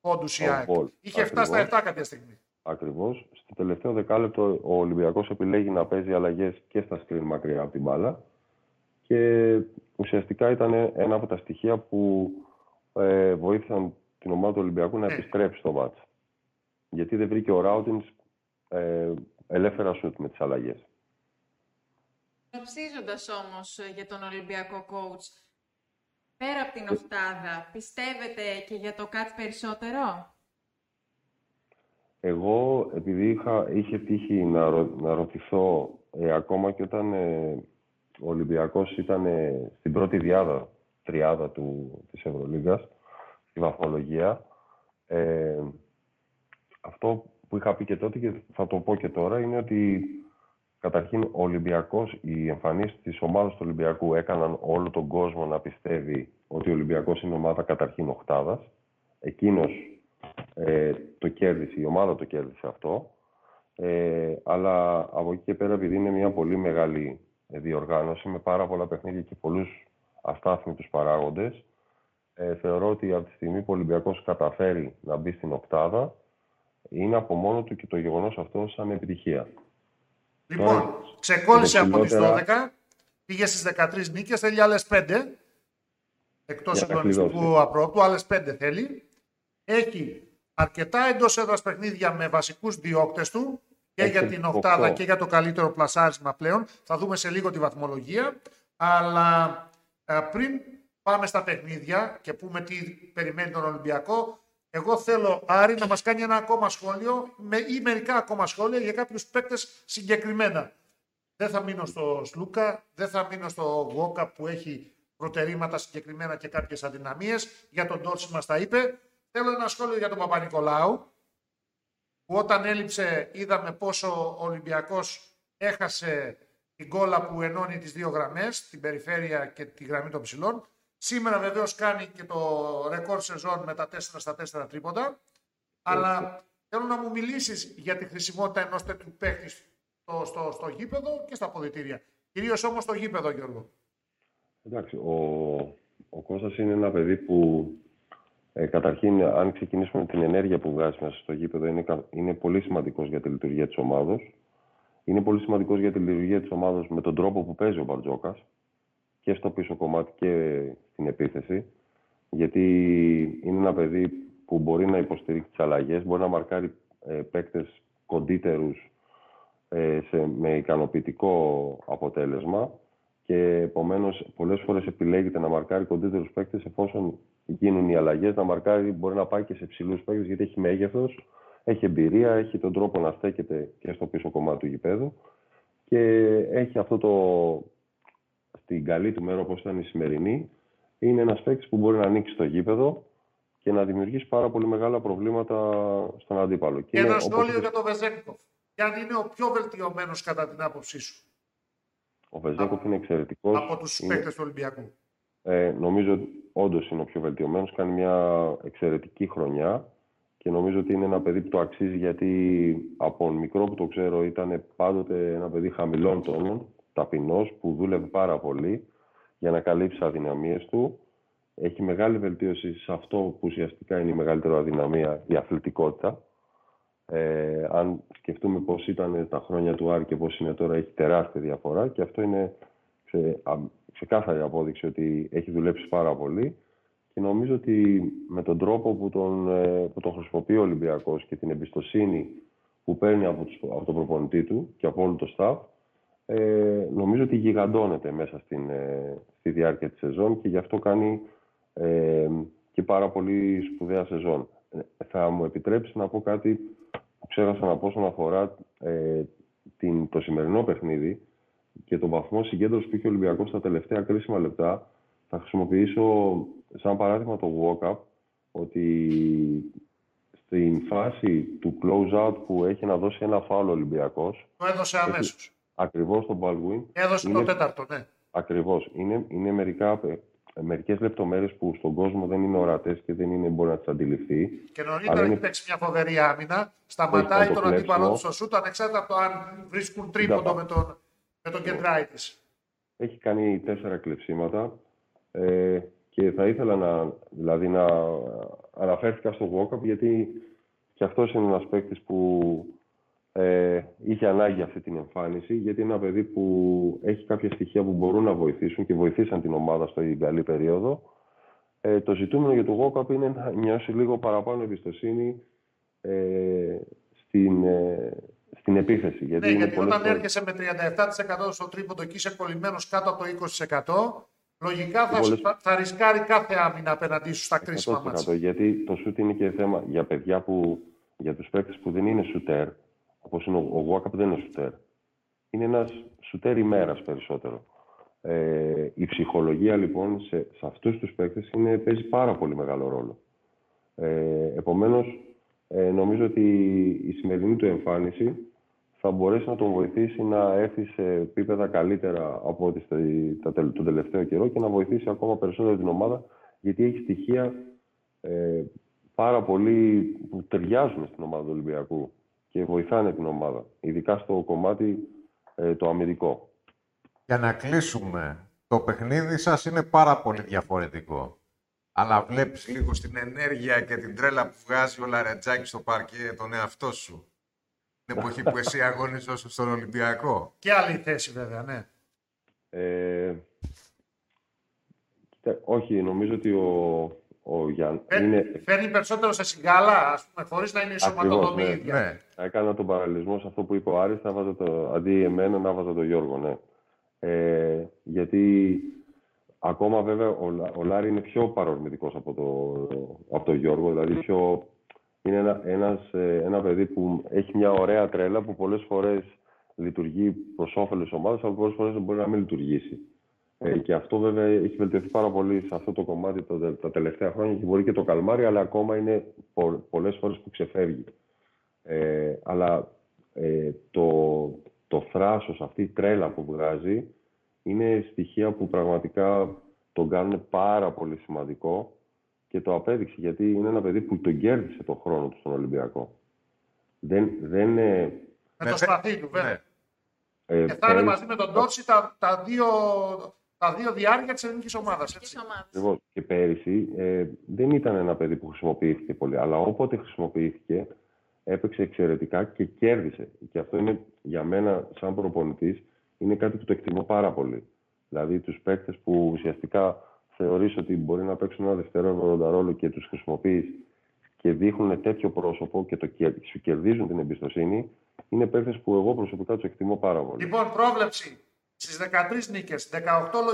πόντους η ΑΕΚ. Είχε φτάσει στα 7 κάποια στιγμή. Ακριβώς. Στο τελευταίο δεκάλεπτο ο Ολυμπιακός επιλέγει να παίζει αλλαγές και στα σκριν μακριά από την μπάλα και ουσιαστικά ήταν ένα από τα στοιχεία που ε, βοήθησαν την ομάδα του Ολυμπιακού να ναι. επιστρέψει στο μάτς. Γιατί δεν βρήκε ο Ράουτινς ε, ελεύθερα σουτ με τις αλλαγές. Ψίζοντας όμως ε, για τον Ολυμπιακό coach, πέρα από την οφτάδα, πιστεύετε και για το κάτι περισσότερο; Εγώ, επειδή είχα, είχε τύχει να, να ρωτηθώ ε, ακόμα και όταν ε, ο Ολυμπιακός ήταν στην πρώτη διάδα, τριάδα του, της Ευρωλίγκας, στη βαθμολογία, αυτό που είχα πει και τότε και θα το πω και τώρα είναι ότι καταρχήν ο Ολυμπιακός, οι εμφανίσεις της ομάδας του Ολυμπιακού έκαναν όλο τον κόσμο να πιστεύει ότι ο Ολυμπιακός είναι ομάδα καταρχήν οχτάδας. Εκείνος ε, το κέρδισε, η ομάδα το κέρδισε αυτό. Ε, αλλά από εκεί και πέρα, επειδή είναι μια πολύ μεγάλη διοργάνωση με πάρα πολλά παιχνίδια και πολλούς αστάθμιτους παράγοντες, ε, θεωρώ ότι από τη στιγμή που ο Ολυμπιακός καταφέρει να μπει στην οκτάδα, είναι από μόνο του και το γεγονός αυτό σαν επιτυχία. Λοιπόν, Τώρα, ξεκόλλησε από τις 12, πήγε στις 13 νίκες, θέλει άλλες 5. Εκτός αγωνιστικού απρόπτου, άλλες 5 θέλει. Έχει αρκετά εντός έδρας παιχνίδια με βασικούς διώκτες του και για την οκτάδα και για το καλύτερο πλασάρισμα πλέον. Θα δούμε σε λίγο τη βαθμολογία. Αλλά ε, πριν πάμε στα παιχνίδια και πούμε τι περιμένει τον Ολυμπιακό, εγώ θέλω, Άρη, να μας κάνει ένα ακόμα σχόλιο με, ή μερικά ακόμα σχόλια για κάποιους παίκτες συγκεκριμένα. Δεν θα μείνω στο Σλούκα, δεν θα μείνω στο Γόκα που έχει προτερήματα συγκεκριμένα και κάποιες αδυναμίες. Για τον Τόρση μας τα είπε. Θέλω ένα σχόλιο για τον Παπα-Νικολάου, που όταν έλειψε είδαμε πόσο ο Ολυμπιακός έχασε την κόλλα που ενώνει τις δύο γραμμές, την περιφέρεια και τη γραμμή των ψηλών. Σήμερα βεβαίως κάνει και το ρεκόρ σεζόν με τα 4 στα 4 τρίποντα. Αλλά θέλω να μου μιλήσεις για τη χρησιμότητα ενός τέτοιου παίχτη στο, στο, στο γήπεδο και στα αποδητήρια. Κυρίως όμως στο γήπεδο, Γιώργο. Εντάξει, ο, ο Κώστας είναι ένα παιδί που ε, καταρχήν, αν ξεκινήσουμε με την ενέργεια που βγάζει μέσα στο γήπεδο, είναι, είναι πολύ σημαντικός για τη λειτουργία της ομάδα. Είναι πολύ σημαντικός για τη λειτουργία της ομάδας με τον τρόπο που παίζει ο Μπαρτζόκας και στο πίσω κομμάτι και στην επίθεση. Γιατί είναι ένα παιδί που μπορεί να υποστηρίξει τις αλλαγές, μπορεί να μαρκάρει ε, παίκτες κοντύτερους ε, με ικανοποιητικό αποτέλεσμα και επομένως πολλές φορές επιλέγεται να μαρκάρει κοντύτερους παίκτες εφόσον γίνουν οι αλλαγές. Να μαρκάρει μπορεί να πάει και σε ψηλούς παίκτες γιατί έχει μέγεθος, έχει εμπειρία, έχει τον τρόπο να στέκεται και στο πίσω κομμάτι του γηπέδου και έχει αυτό το στην καλή του μέρα όπως ήταν η σημερινή, είναι ένας παίκτης που μπορεί να ανοίξει το γήπεδο και να δημιουργήσει πάρα πολύ μεγάλα προβλήματα στον αντίπαλο. Και, ένα σχόλιο για τον Βεζέκοφ. Και αν είναι ο πιο βελτιωμένος κατά την άποψή σου; Ο Βεζέκοφ είναι εξαιρετικός. Από τους είναι... παίκτες του Ολυμπιακού. Ε, νομίζω ότι όντως είναι ο πιο βελτιωμένος. Κάνει μια εξαιρετική χρονιά και νομίζω ότι είναι ένα παιδί που το αξίζει γιατί από μικρό που το ξέρω ήταν πάντοτε ένα παιδί χαμηλών τόνων ταπεινός που δούλευε πάρα πολύ για να καλύψει τι αδυναμίες του. Έχει μεγάλη βελτίωση σε αυτό που ουσιαστικά είναι η μεγαλύτερη αδυναμία, η αθλητικότητα. Ε, αν σκεφτούμε πώς ήταν τα χρόνια του Άρη και πώς είναι τώρα, έχει τεράστια διαφορά και αυτό είναι ξε, ξεκάθαρη απόδειξη ότι έχει δουλέψει πάρα πολύ και νομίζω ότι με τον τρόπο που τον, ε, που τον χρησιμοποιεί ο Ολυμπιακός και την εμπιστοσύνη που παίρνει από, από τον προπονητή του και από όλο το staff, ε, νομίζω ότι γιγαντώνεται μέσα στην, ε, στη διάρκεια της σεζόν και γι' αυτό κάνει ε, και πάρα πολύ σπουδαία σεζόν. Ε, θα μου επιτρέψεις να πω κάτι που ξέχασα να πω όσον αφορά ε, την, το σημερινό παιχνίδι και τον βαθμό συγκέντρωσης που είχε ο Ολυμπιακός στα τελευταία κρίσιμα λεπτά. Θα χρησιμοποιήσω σαν παράδειγμα το walk-up ότι στην φάση του close-out που έχει να δώσει ένα φάουλ ο Ολυμπιακός το έδωσε αμέσως. Ακριβώς τον Baldwin. Έδωσε είναι... το τέταρτο, ναι. Ακριβώς. Είναι, είναι μερικά μερικές λεπτομέρειες που στον κόσμο δεν είναι ορατές και δεν είναι, μπορεί να τις αντιληφθεί. Και νωρίτερα έχει είναι... παίξει μια φοβερή άμυνα. Σταματάει το τον κλέψιμο. αντίπαλό του στο σούτ, ανεξάρτητα από το αν βρίσκουν τρίποντο Τα- με τον, με τον κεντράι της. Έχει κάνει τέσσερα κλεψίματα ε, και θα ήθελα να, δηλαδή να αναφέρθηκα στο Walkup γιατί και αυτός είναι ένας παίκτης που ε, είχε ανάγκη αυτή την εμφάνιση γιατί είναι ένα παιδί που έχει κάποια στοιχεία που μπορούν να βοηθήσουν και βοηθήσαν την ομάδα στο καλή περίοδο. Ε, το ζητούμενο για το Walkup είναι να νιώσει λίγο παραπάνω εμπιστοσύνη ε, στην, ε, στην επίθεση. Γιατί, Ναι, είναι γιατί πολλές όταν φορές- έρχεσαι με 37% στο τρίποντο και είσαι κολλημένος κάτω από το 20%, λογικά θα, Πολλές- θα, θα ρισκάρει κάθε άμυνα απέναντί σου στα κρίσιμα 100%. μάτια. Γιατί το σουτ είναι και θέμα για παιδιά που, για τους παίκτες που δεν είναι σουτέρ, όπως είναι ο, ο Γουάκαπ δεν είναι σουτέρ. Είναι ένας σουτέρ ημέρας περισσότερο. Ε, η ψυχολογία λοιπόν σε, σε αυτούς τους παίκτες είναι, παίζει πάρα πολύ μεγάλο ρόλο. Ε, επομένως, ε, νομίζω ότι η σημερινή του εμφάνιση θα μπορέσει να τον βοηθήσει να έρθει σε επίπεδα καλύτερα από ό,τι στα- τα τελ- τον τελευταίο καιρό και να βοηθήσει ακόμα περισσότερο την ομάδα γιατί έχει στοιχεία ε, πάρα πολύ που ταιριάζουν στην ομάδα του Ολυμπιακού και βοηθάνε την ομάδα, ειδικά στο κομμάτι ε, το αμυντικό. Για να κλείσουμε, το παιχνίδι σας είναι πάρα πολύ διαφορετικό. Αλλά βλέπεις λίγο στην ενέργεια και την τρέλα που βγάζει ο Λαρετζάκης στο παρκέ τον εαυτό σου. Την εποχή που εσύ αγωνίζεσαι στον Ολυμπιακό. Και άλλη θέση βέβαια, ναι. Ε, κοίτα, όχι, νομίζω ότι ο, ο Γιάνν Φέρνει, είναι, φέρνει περισσότερο σε συγκάλα, ας πούμε, χωρίς να είναι ισοματοδομή ναι. ίδια. Ναι. Έκανα τον παραλληλισμό σε αυτό που είπε ο Άρης, θα βάζα το, αντί εμένα να βάζα τον Γιώργο, ναι. Ε, γιατί ακόμα βέβαια ο, Λα- ο Λάρη είναι πιο παρορμητικός από το, από τον Γιώργο, δηλαδή πιο, είναι ένα, ένας, ε, ένα παιδί που έχει μια ωραία τρέλα που πολλές φορές λειτουργεί προς όφελος της ομάδας, αλλά πολλές φορές μπορεί να μην λειτουργήσει. Ε, και αυτό βέβαια έχει βελτιωθεί πάρα πολύ σε αυτό το κομμάτι το, τα τελευταία χρόνια και μπορεί και το καλμάρι, αλλά ακόμα είναι πο, πολλές φορές που ξεφεύγει. Ε, αλλά ε, το, το θράσος, αυτή η τρέλα που βγάζει, είναι στοιχεία που πραγματικά τον κάνουν πάρα πολύ σημαντικό και το απέδειξε γιατί είναι ένα παιδί που τον κέρδισε το χρόνο του στον Ολυμπιακό. Δεν, δεν, ε, Με Ναι, το θε- σπαθί του, βέβαια. Ναι. ε, Και θα είναι πέρυσι- μαζί με τον Τότσι τα, τα, δύο, τα δύο διάρκεια της ελληνικής ομάδας. Έτσι. Της ομάδας. Ακριβώς. Και πέρυσι ε, δεν ήταν ένα παιδί που χρησιμοποιήθηκε πολύ, αλλά όποτε χρησιμοποιήθηκε έπαιξε εξαιρετικά και κέρδισε. Και αυτό είναι για μένα, σαν προπονητής, είναι κάτι που το εκτιμώ πάρα πολύ. Δηλαδή, τους παίκτες που ουσιαστικά θεωρείς ότι μπορεί να παίξουν ένα δευτερεύοντα ρόλο και τους χρησιμοποιείς και δείχνουν τέτοιο πρόσωπο και το, κερ- σου κερδίζουν την εμπιστοσύνη, είναι παίκτες που εγώ προσωπικά τους εκτιμώ πάρα πολύ. Λοιπόν, πρόβλεψη. Στις 13 νίκες, 18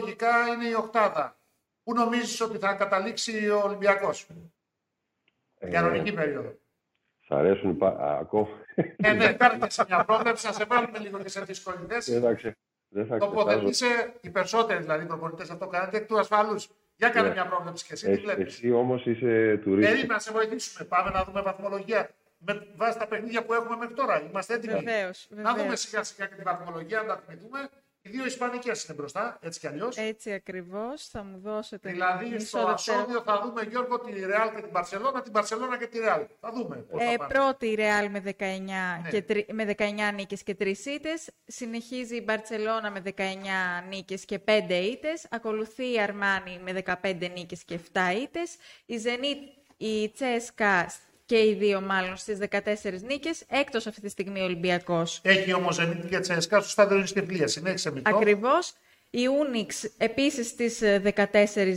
λογικά είναι η οκτάδα. Πού νομίζεις ότι θα καταλήξει ο Ολυμπιακός, Ε, κανονική περίοδο. Σ' αρέσουν πα- α, ακόμα. Ε, ναι, κάνετε σε μια πρόβλεψη, να σε βάλουμε λίγο και σε δύσκολη θέση. Δεν θα ξε- δεν θα ξεχάσω. Τοποθετήσε οι περισσότεροι δηλαδή προπονητές αυτό κάνετε εκ του ασφαλούς. Για κάνε Ναι. μια πρόβλεψη και εσύ, τι Εσύ, βλέπεις. εσύ όμως είσαι τουρίστης. Περίμενα να σε βοηθήσουμε. Πάμε να δούμε βαθμολογία με βάση τα παιχνίδια που έχουμε μέχρι τώρα. Είμαστε έτοιμοι. Βεβαίως, Να δούμε βεβαίως. σιγά σιγά και την βαθμολογία, να τα θυμηθούμε. Οι δύο Ισπανικές είναι μπροστά, έτσι κι αλλιώς. Έτσι ακριβώς, θα μου δώσετε Δηλαδή μισό στο δευτερόλεπτο. ασώδιο θα δούμε Γιώργο τη Ρεάλ και την Παρσελώνα, την Παρσελώνα και τη Ρεάλ. Θα δούμε πώς θα Ε, πάνε. πρώτη η Real με 19, Ναι. και τρι- με 19 νίκες και 3 ήττες. Συνεχίζει η Μπαρτσελώνα με 19 νίκες και 5 ήττες. Ακολουθεί η Αρμάνι με 15 νίκες και 7 ήττες. Η Ζενίτ, η Τσέσκα και οι δύο μάλλον στις 14 νίκες. Έκτος αυτή τη στιγμή ο Ολυμπιακός. Έχει όμως Ζενίτη και Τσέσκα στο στάδιο τη Τυφλία. Συνέχισε μικρό. Ακριβώς. Η Ούνιξ επίσης στις ε, 14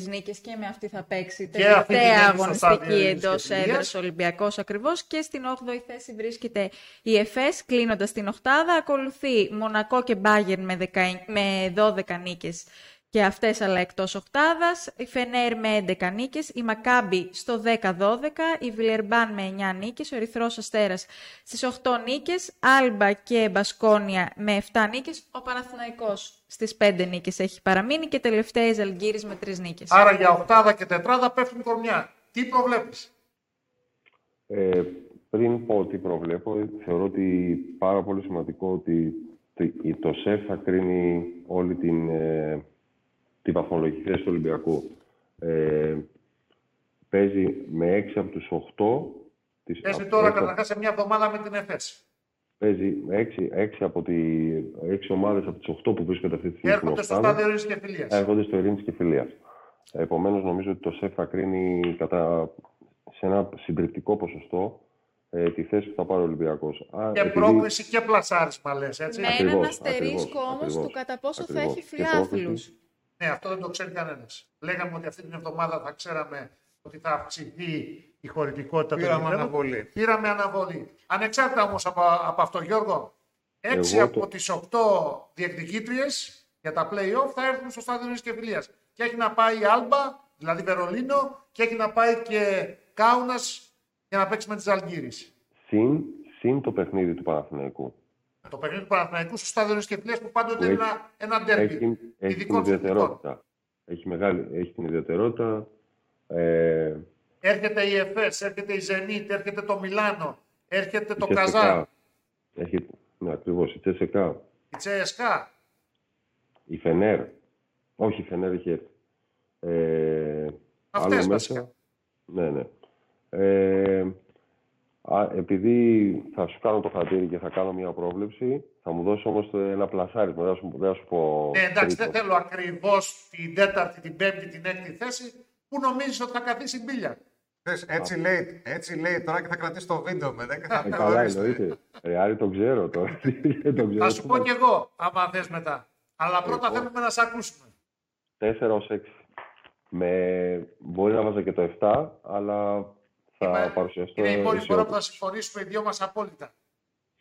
νίκες και με αυτή θα παίξει. Και αυτή την Τελευταία έχει στο στάδιο αγωνιστική της εντός Ευκαιρίας. έδρας Ολυμπιακός ακριβώς και στην 8η θέση βρίσκεται η ΕΦΕΣ κλείνοντας την οκτάδα. Ακολουθεί Μονακό και Μπάγερ με, 10 με 12 νίκες και αυτές αλλά εκτός οκτάδας. Η Φενέρ με 11 νίκες, η Μακάμπι στο 10-12, η Βιλερμπάν με 9 νίκες, ο Ερυθρός Αστέρας στις 8 νίκες, Άλμπα και Μπασκόνια με 7 νίκες, ο Παναθηναϊκός στις 5 νίκες έχει παραμείνει και τελευταία η Ζαλγκύρης με 3 νίκες. Άρα για οκτάδα και τετράδα πέφτουν κορμιά. Τι προβλέπεις; Ε, πριν πω τι προβλέπω, θεωρώ ότι πάρα πολύ σημαντικό ότι το- το ΣΕΦ θα κρίνει όλη την, ε, την βαθμολογική θέση του Ολυμπιακού. Ε, παίζει με 6 από τους 8. Τις, Παίζει από- τώρα έξι- καταρχάς σε μια εβδομάδα με την ΕΦΕΣ. Παίζει με 6, 6 από τι 6 ομάδες από τις 8 που βρίσκονται αυτή τη στιγμή στην Έρχονται στο οκτάδα, στάδιο ειρήνης και φιλίας. έρχονται στο Ειρήνης και Φιλίας. Επομένως, νομίζω ότι το ΣΕΦ θα κρίνει κατά, σε ένα συντριπτικό ποσοστό ε, τη θέση που θα πάρει ο Ολυμπιακός. Α, Και επειδή- πρόκριση και πλασάρισμα λες, έτσι. Με Ακριβώς, έναν ακριβώς, αστερίσκο όμως ακριβώς, του κατά πόσο θα ακριβώς. έχει Και φιλάθλους. πρόκληση. Ναι, αυτό δεν το ξέρει κανένας. Λέγαμε ότι αυτή την εβδομάδα θα ξέραμε ότι θα αυξηθεί η χωρητικότητα των Πήραμε γηπέδων. αναβολή. Πήραμε αναβολή. Ανεξάρτητα όμως από, από αυτό, Γιώργο, έξι Εγώ από το- τις οκτώ διεκδικήτριες για τα play-off θα έρθουν στο στάδιο Ειρήνης και Φιλίας. Και έχει να πάει η Άλμπα, δηλαδή Βερολίνο, και έχει να πάει και Κάουνας για να παίξει με τη Ζαλγκύρη. Συν, συν το παιχνίδι του Παναθηναϊκού. Το παιχνίδι του Παναθηναϊκού στο στάδιο Ειρήνης και Φιλίας που πάντοτε Που είναι έχει- ένα, ένα ντέρμπι. Έχει, έχει την ειδικών θετικών. ιδιαιτερότητα. Έχει, μεγάλη, έχει την ιδιαιτερότητα. Ε, Έρχεται η ΕΦΕΣ, έρχεται η Ζενίτ, έρχεται το Μιλάνο, έρχεται το η Καζάν, CSKA. Έχει, ναι, ακριβώς, η Τσεσεκά. η Τσέσκα. Η Φενέρ. Όχι, η Φενέρ έχει έρθει. Ε, Αυτές άλλο βασικά. Ναι, ναι. Ε, α, επειδή θα σου κάνω το χατήρι και θα κάνω μια πρόβλεψη, θα μου δώσεις όμως το- ένα πλασάρισμα. Δεν θα σου, δεν θα σου πω Ναι, εντάξει, δεν τρίτο. θέλω ακριβώς την τέταρτη, την πέμπτη, την έκτη θέση. Πού νομίζεις ότι θα καθίσει η μπίλια. Θες, έτσι, λέει, έτσι λέει τώρα και θα κρατήσει το βίντεο μετά και θα Ε, καλά εννοείται. Ρε Άρη, τον ξέρω τώρα. τον ξέρω. Θα σου πω κι εγώ, άμα θες μετά. Αλλά πρώτα Λοιπόν. θέλουμε να σε ακούσουμε. 4 ως 6. Με... Μπορεί να βάζα και το 7, αλλά θα Είμαι- παρουσιαστώ Είναι η μόνη φορά που αισιόδοξο. θα συμφωνήσουμε οι δυο μας απόλυτα.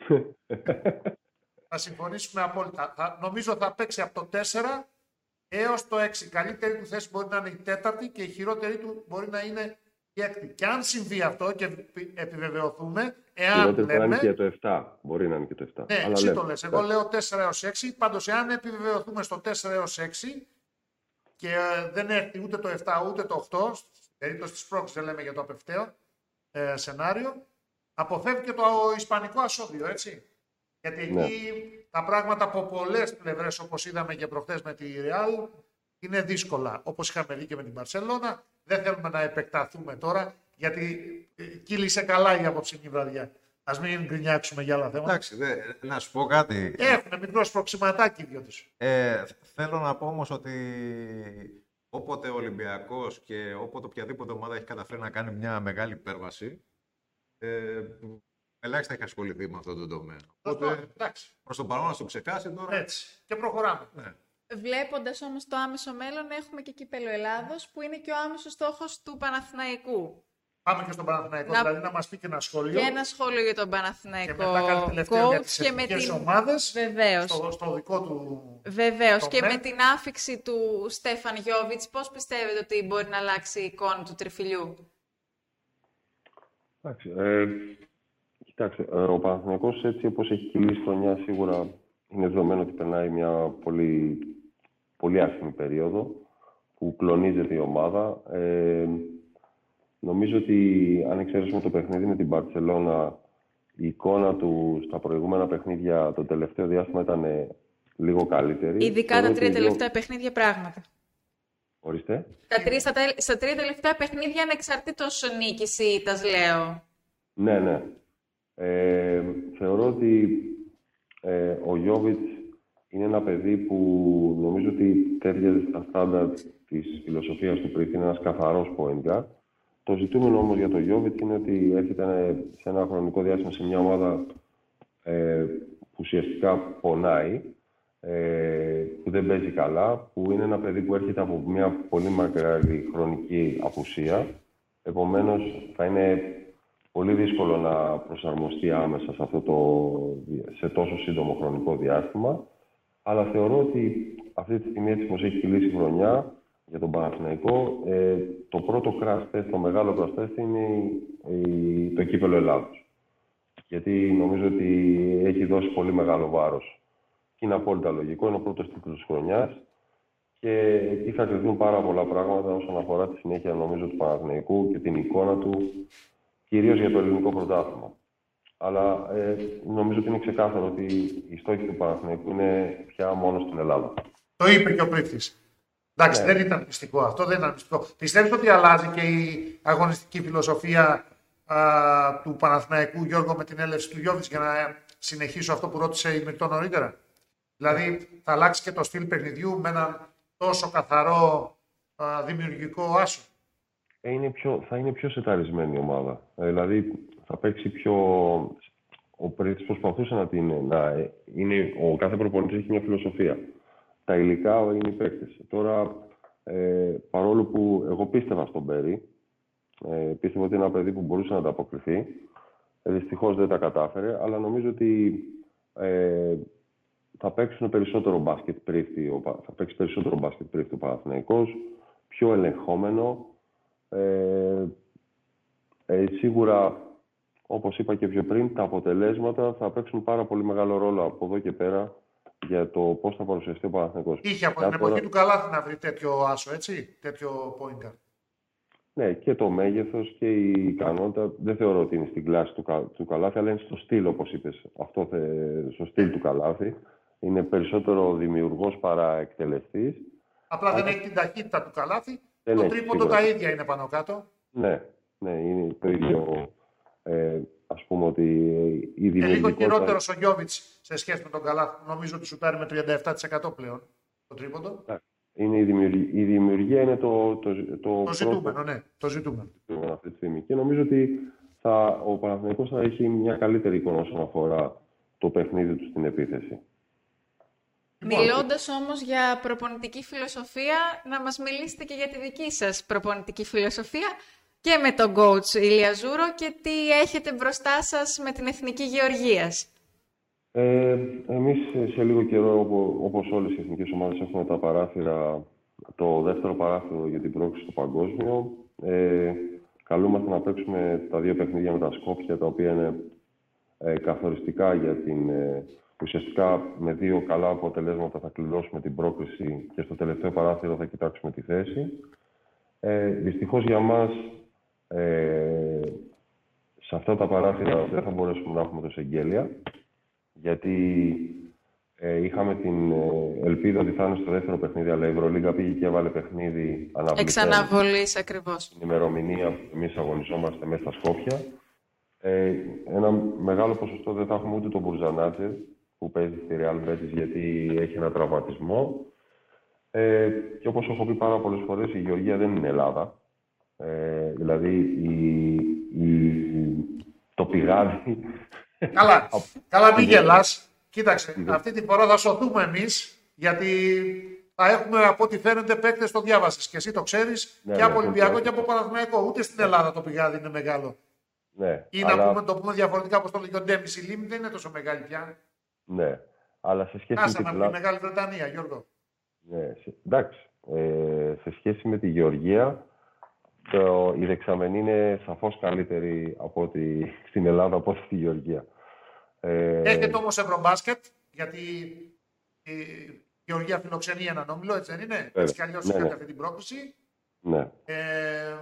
θα συμφωνήσουμε απόλυτα. Θα, νομίζω θα παίξει από το 4 έως το 6. Η καλύτερη του θέση μπορεί να είναι η τέταρτη και η χειρότερη του μπορεί να είναι η έκτη. Και αν συμβεί αυτό και επι- επιβεβαιωθούμε, εάν Χειρότερη μπορεί να είναι λέμε. και το 7. Μπορεί να είναι και το 7. Ναι, αλλά εσύ λέμε. το λες. Εγώ λέω 4 έως 6. Πάντως, εάν επιβεβαιωθούμε στο 4 έως 6 και ε, δεν έρθει ούτε το 7 ούτε το 8, στην περίπτωση της πρόκλησης δεν λέμε για το απευθέω ε, σενάριο, αποφεύγει και το ισπανικό ασώδιο, έτσι. Γιατί εκεί Ναι. τα πράγματα από πολλές πλευρές, όπως είδαμε και προχθές με τη Real, είναι δύσκολα. Όπως είχαμε δει και με την Παρσελώνα. Δεν θέλουμε να επεκταθούμε τώρα, γιατί ε, κύλησε καλά η απόψινή βραδιά. Α μην γκρινιάξουμε για άλλα θέματα. Εντάξει, δε, να σου πω κάτι. Έχουν μικρό σπροξηματάκι οι δυο του. Ε, θέλω να πω όμως ότι όποτε ο Ολυμπιακός και όποτε οποιαδήποτε ομάδα έχει καταφέρει να κάνει μια μεγάλη υπέρβαση, ε, ελάχιστα έχει ασχοληθεί με αυτόν τον τομέα. Οπότε Εντάξει. προς το παρόν να το ξεχάσει τώρα. Έτσι. Και προχωράμε. Ναι. Βλέποντας όμως το άμεσο μέλλον έχουμε και κύπελο Ελλάδος που είναι και ο άμεσος στόχος του Παναθηναϊκού. Πάμε και στον Παναθηναϊκό. Να- Δηλαδή να μας πει και ένα σχόλιο. Και ένα σχόλιο για τον και Παναθηναϊκό μετά κάνει τελευταίο για coach τις και με εθνικές την... ομάδες Βεβαίως. στο, στο δικό του Βεβαίως. Και τομέα. με την άφηξη του Στέφαν Γιώβιτς, πώς πιστεύετε ότι μπορεί να αλλάξει η εικόνα του τριφυλιού; Εντάξει, ε, κοιτάξτε, ε, ο Παναθηναϊκός έτσι όπως έχει κυλήσει χρονιά σίγουρα είναι δεδομένο ότι περνάει μια πολύ, πολύ άσχημη περίοδο που κλονίζεται η ομάδα. Ε, νομίζω ότι αν εξαιρέσουμε το παιχνίδι με την Μπαρτσελώνα η εικόνα του στα προηγούμενα παιχνίδια το τελευταίο διάστημα ήταν ε, λίγο καλύτερη. Ειδικά Θεωρώ τα ότι τρία οι δύο- τελευταία παιχνίδια πράγματα. Ορίστε. Τα τρία, στα, τε- στα τρία τελευταία παιχνίδια ανεξαρτήτως νίκης ή ήττας, λέω. Ναι, ναι. Ε, θεωρώ ότι ε, ο Γιώβιτς είναι ένα παιδί που νομίζω ότι τέριαζε στα στάνταρτ της φιλοσοφίας του πριν. Είναι ένας καθαρός point guard. Το ζητούμενο όμως για τον Γιώβιτς είναι ότι έρχεται σε ένα χρονικό διάστημα σε μια ομάδα ε, που ουσιαστικά πονάει, ε, που δεν παίζει καλά, που είναι ένα παιδί που έρχεται από μια πολύ μακρά χρονική απουσία. Επομένως, θα είναι πολύ δύσκολο να προσαρμοστεί άμεσα σε, αυτό το, σε τόσο σύντομο χρονικό διάστημα. Αλλά θεωρώ ότι αυτή τη στιγμή έτσι όπως έχει κυλήσει η χρονιά για τον Παναθηναϊκό, ε, το πρώτο crash test, το μεγάλο crash test είναι η- το κύπελο Ελλάδος. Γιατί νομίζω ότι έχει δώσει πολύ μεγάλο βάρος. Και είναι απόλυτα λογικό, είναι ο πρώτος τίτλος της χρονιάς και εκεί θα κρυθούν πάρα πολλά πράγματα όσον αφορά τη συνέχεια νομίζω του Παναθηναϊκού και την εικόνα του κυρίως για το ελληνικό πρωτάθλημα. Αλλά ε, νομίζω ότι είναι ξεκάθαρο ότι οι στόχοι του Παναθηναϊκού είναι πια μόνο στην Ελλάδα. Το είπε και ο Πρίφτης. Εντάξει, Ναι. δεν ήταν μυστικό αυτό, δεν ήταν μυστικό. Πιστεύεις ότι αλλάζει και η αγωνιστική φιλοσοφία α, του Παναθηναϊκού Γιώργο με την έλευση του Γιώβιτς για να συνεχίσω αυτό που ρώτησε η Μυρτώ νωρίτερα; Δηλαδή θα αλλάξει και το στυλ παιχνιδιού με ένα τόσο καθαρό α, δημιουργικό άσο. Ε, είναι πιο, θα είναι πιο σεταρισμένη η ομάδα. Ε, δηλαδή θα παίξει πιο. Ο Πρίτης προσπαθούσε να την. Να, ε, είναι, ο κάθε προπονητής έχει μια φιλοσοφία. Τα υλικά είναι οι παίκτες. Τώρα, ε, παρόλο που εγώ πίστευα στον Μπέρι, ε, πίστευα ότι είναι ένα παιδί που μπορούσε να ανταποκριθεί. Ε, Δυστυχώς δεν τα κατάφερε, αλλά νομίζω ότι ε, θα παίξουν περισσότερο μπάσκετ πρίφτη, ο Πα- θα παίξει περισσότερο μπάσκετ πρίφτη ο Παναθηναϊκός, πιο ελεγχόμενο, ε, ε, σίγουρα, όπως είπα και πιο πριν, τα αποτελέσματα θα παίξουν πάρα πολύ μεγάλο ρόλο από εδώ και πέρα για το πώς θα παρουσιαστεί ο Παναθηναϊκός. Είχε από Για την τώρα- εποχή του Καλάθι να βρει τέτοιο άσο, έτσι, τέτοιο point guard. Ναι, και το μέγεθος και η ικανότητα δεν θεωρώ ότι είναι στην κλάση του, Κα- του Καλάθι, αλλά είναι στο στυλ, όπως είπες. Αυτό θε, στο στυλ του Καλάθι. Είναι περισσότερο δημιουργός παρά εκτελεστής. Απλά δεν Αλλά- έχει την ταχύτητα του Καλάθι. Δεν το έχει, τρίποντο σίγουρα. τα ίδια είναι πάνω κάτω. Ναι, ναι, είναι το ίδιο. Ε, ας πούμε ότι η Και λίγο δημιουργικότητα... χειρότερος ο Γιώβιτς σε σχέση με τον Καλάθι. Νομίζω ότι σουτάρει με 37% πλέον το τρίποντο. Είναι η, δημιουργία, η δημιουργία είναι το, το, το, Το πρώτο ζητούμενο, ναι. Το ζητούμενο. ζήτημα αυτή τη στιγμή. Και νομίζω ότι θα, ο Παναθηναϊκός θα έχει μια καλύτερη εικόνα όσον αφορά το παιχνίδι του στην επίθεση. Λοιπόν, Μιλώντας όμως για προπονητική φιλοσοφία, να μας μιλήσετε και για τη δική σας προπονητική φιλοσοφία και με τον coach Ηλία Ζούρο και τι έχετε μπροστά σας με την Εθνική Γεωργίας. Ε, εμείς σε λίγο καιρό, οπο- όπως όλες οι εθνικές ομάδες, έχουμε τα παράθυρα, το δεύτερο παράθυρο για την πρόκριση στο παγκόσμιο. Ε, καλούμαστε να παίξουμε τα δύο παιχνίδια με τα Σκόπια, τα οποία είναι ε, καθοριστικά για την... Ε, ουσιαστικά με δύο καλά αποτελέσματα θα κλειδώσουμε την πρόκληση και στο τελευταίο παράθυρο θα κοιτάξουμε τη θέση. Ε, δυστυχώς για μας, ε, σε αυτά τα παράθυρα δεν θα μπορέσουμε να έχουμε τόσο εγγέλεια γιατί ε, είχαμε την ε, ελπίδα ότι θα είναι στο δεύτερο παιχνίδι, αλλά η Ευρωλίγα πήγε και έβαλε παιχνίδι αναβλητέν Εξαναβολής ακριβώς. την ημερομηνία που εμείς αγωνιζόμαστε μέσα στα Σκόπια. Ε, ένα μεγάλο ποσοστό δεν θα έχουμε ούτε τον Μπουρζανάτζερ που παίζει στη Real Betis γιατί έχει ένα τραυματισμό. Ε, και όπως έχω πει πάρα πολλές φορές, η Γεωργία δεν είναι Ελλάδα. Ε, δηλαδή, η, η, το πηγάδι... Καλά, καλά μην Ναι. γελάς. Κοίταξε, Ναι. αυτή τη φορά θα σωθούμε εμείς, γιατί θα έχουμε από ό,τι φαίνεται παίκτες το διάβασες και εσύ το ξέρεις Ναι, και ναι, από το Ολυμπιακό ξέρω. και από Παναθηναϊκό. Ούτε στην Ελλάδα το πηγάδι είναι μεγάλο. ναι, Ή να αλλά- πούμε, το πούμε διαφορετικά όπως το λέει ο Ντέμις, η Λίμνη δεν είναι τόσο μεγάλη πια. Ναι, αλλά σε σχέση Άσε με να την πει η Ελλάδα... Μεγάλη Βρετανία, Γιώργο. Ναι, σε- εντάξει. Ε, σε σχέση με τη Γεωργία, το, η δεξαμενή είναι σαφώς καλύτερη από ότι στην Ελλάδα από ότι στη Γεωργία. Ε, Έχετε όμως Ευρωμπάσκετ, γιατί η Γεωργία φιλοξενεί έναν όμιλο, έτσι δεν είναι; Έτσι κι αλλιώς Ναι, είχατε ναι. αυτή την πρόκληση. ναι. Ε,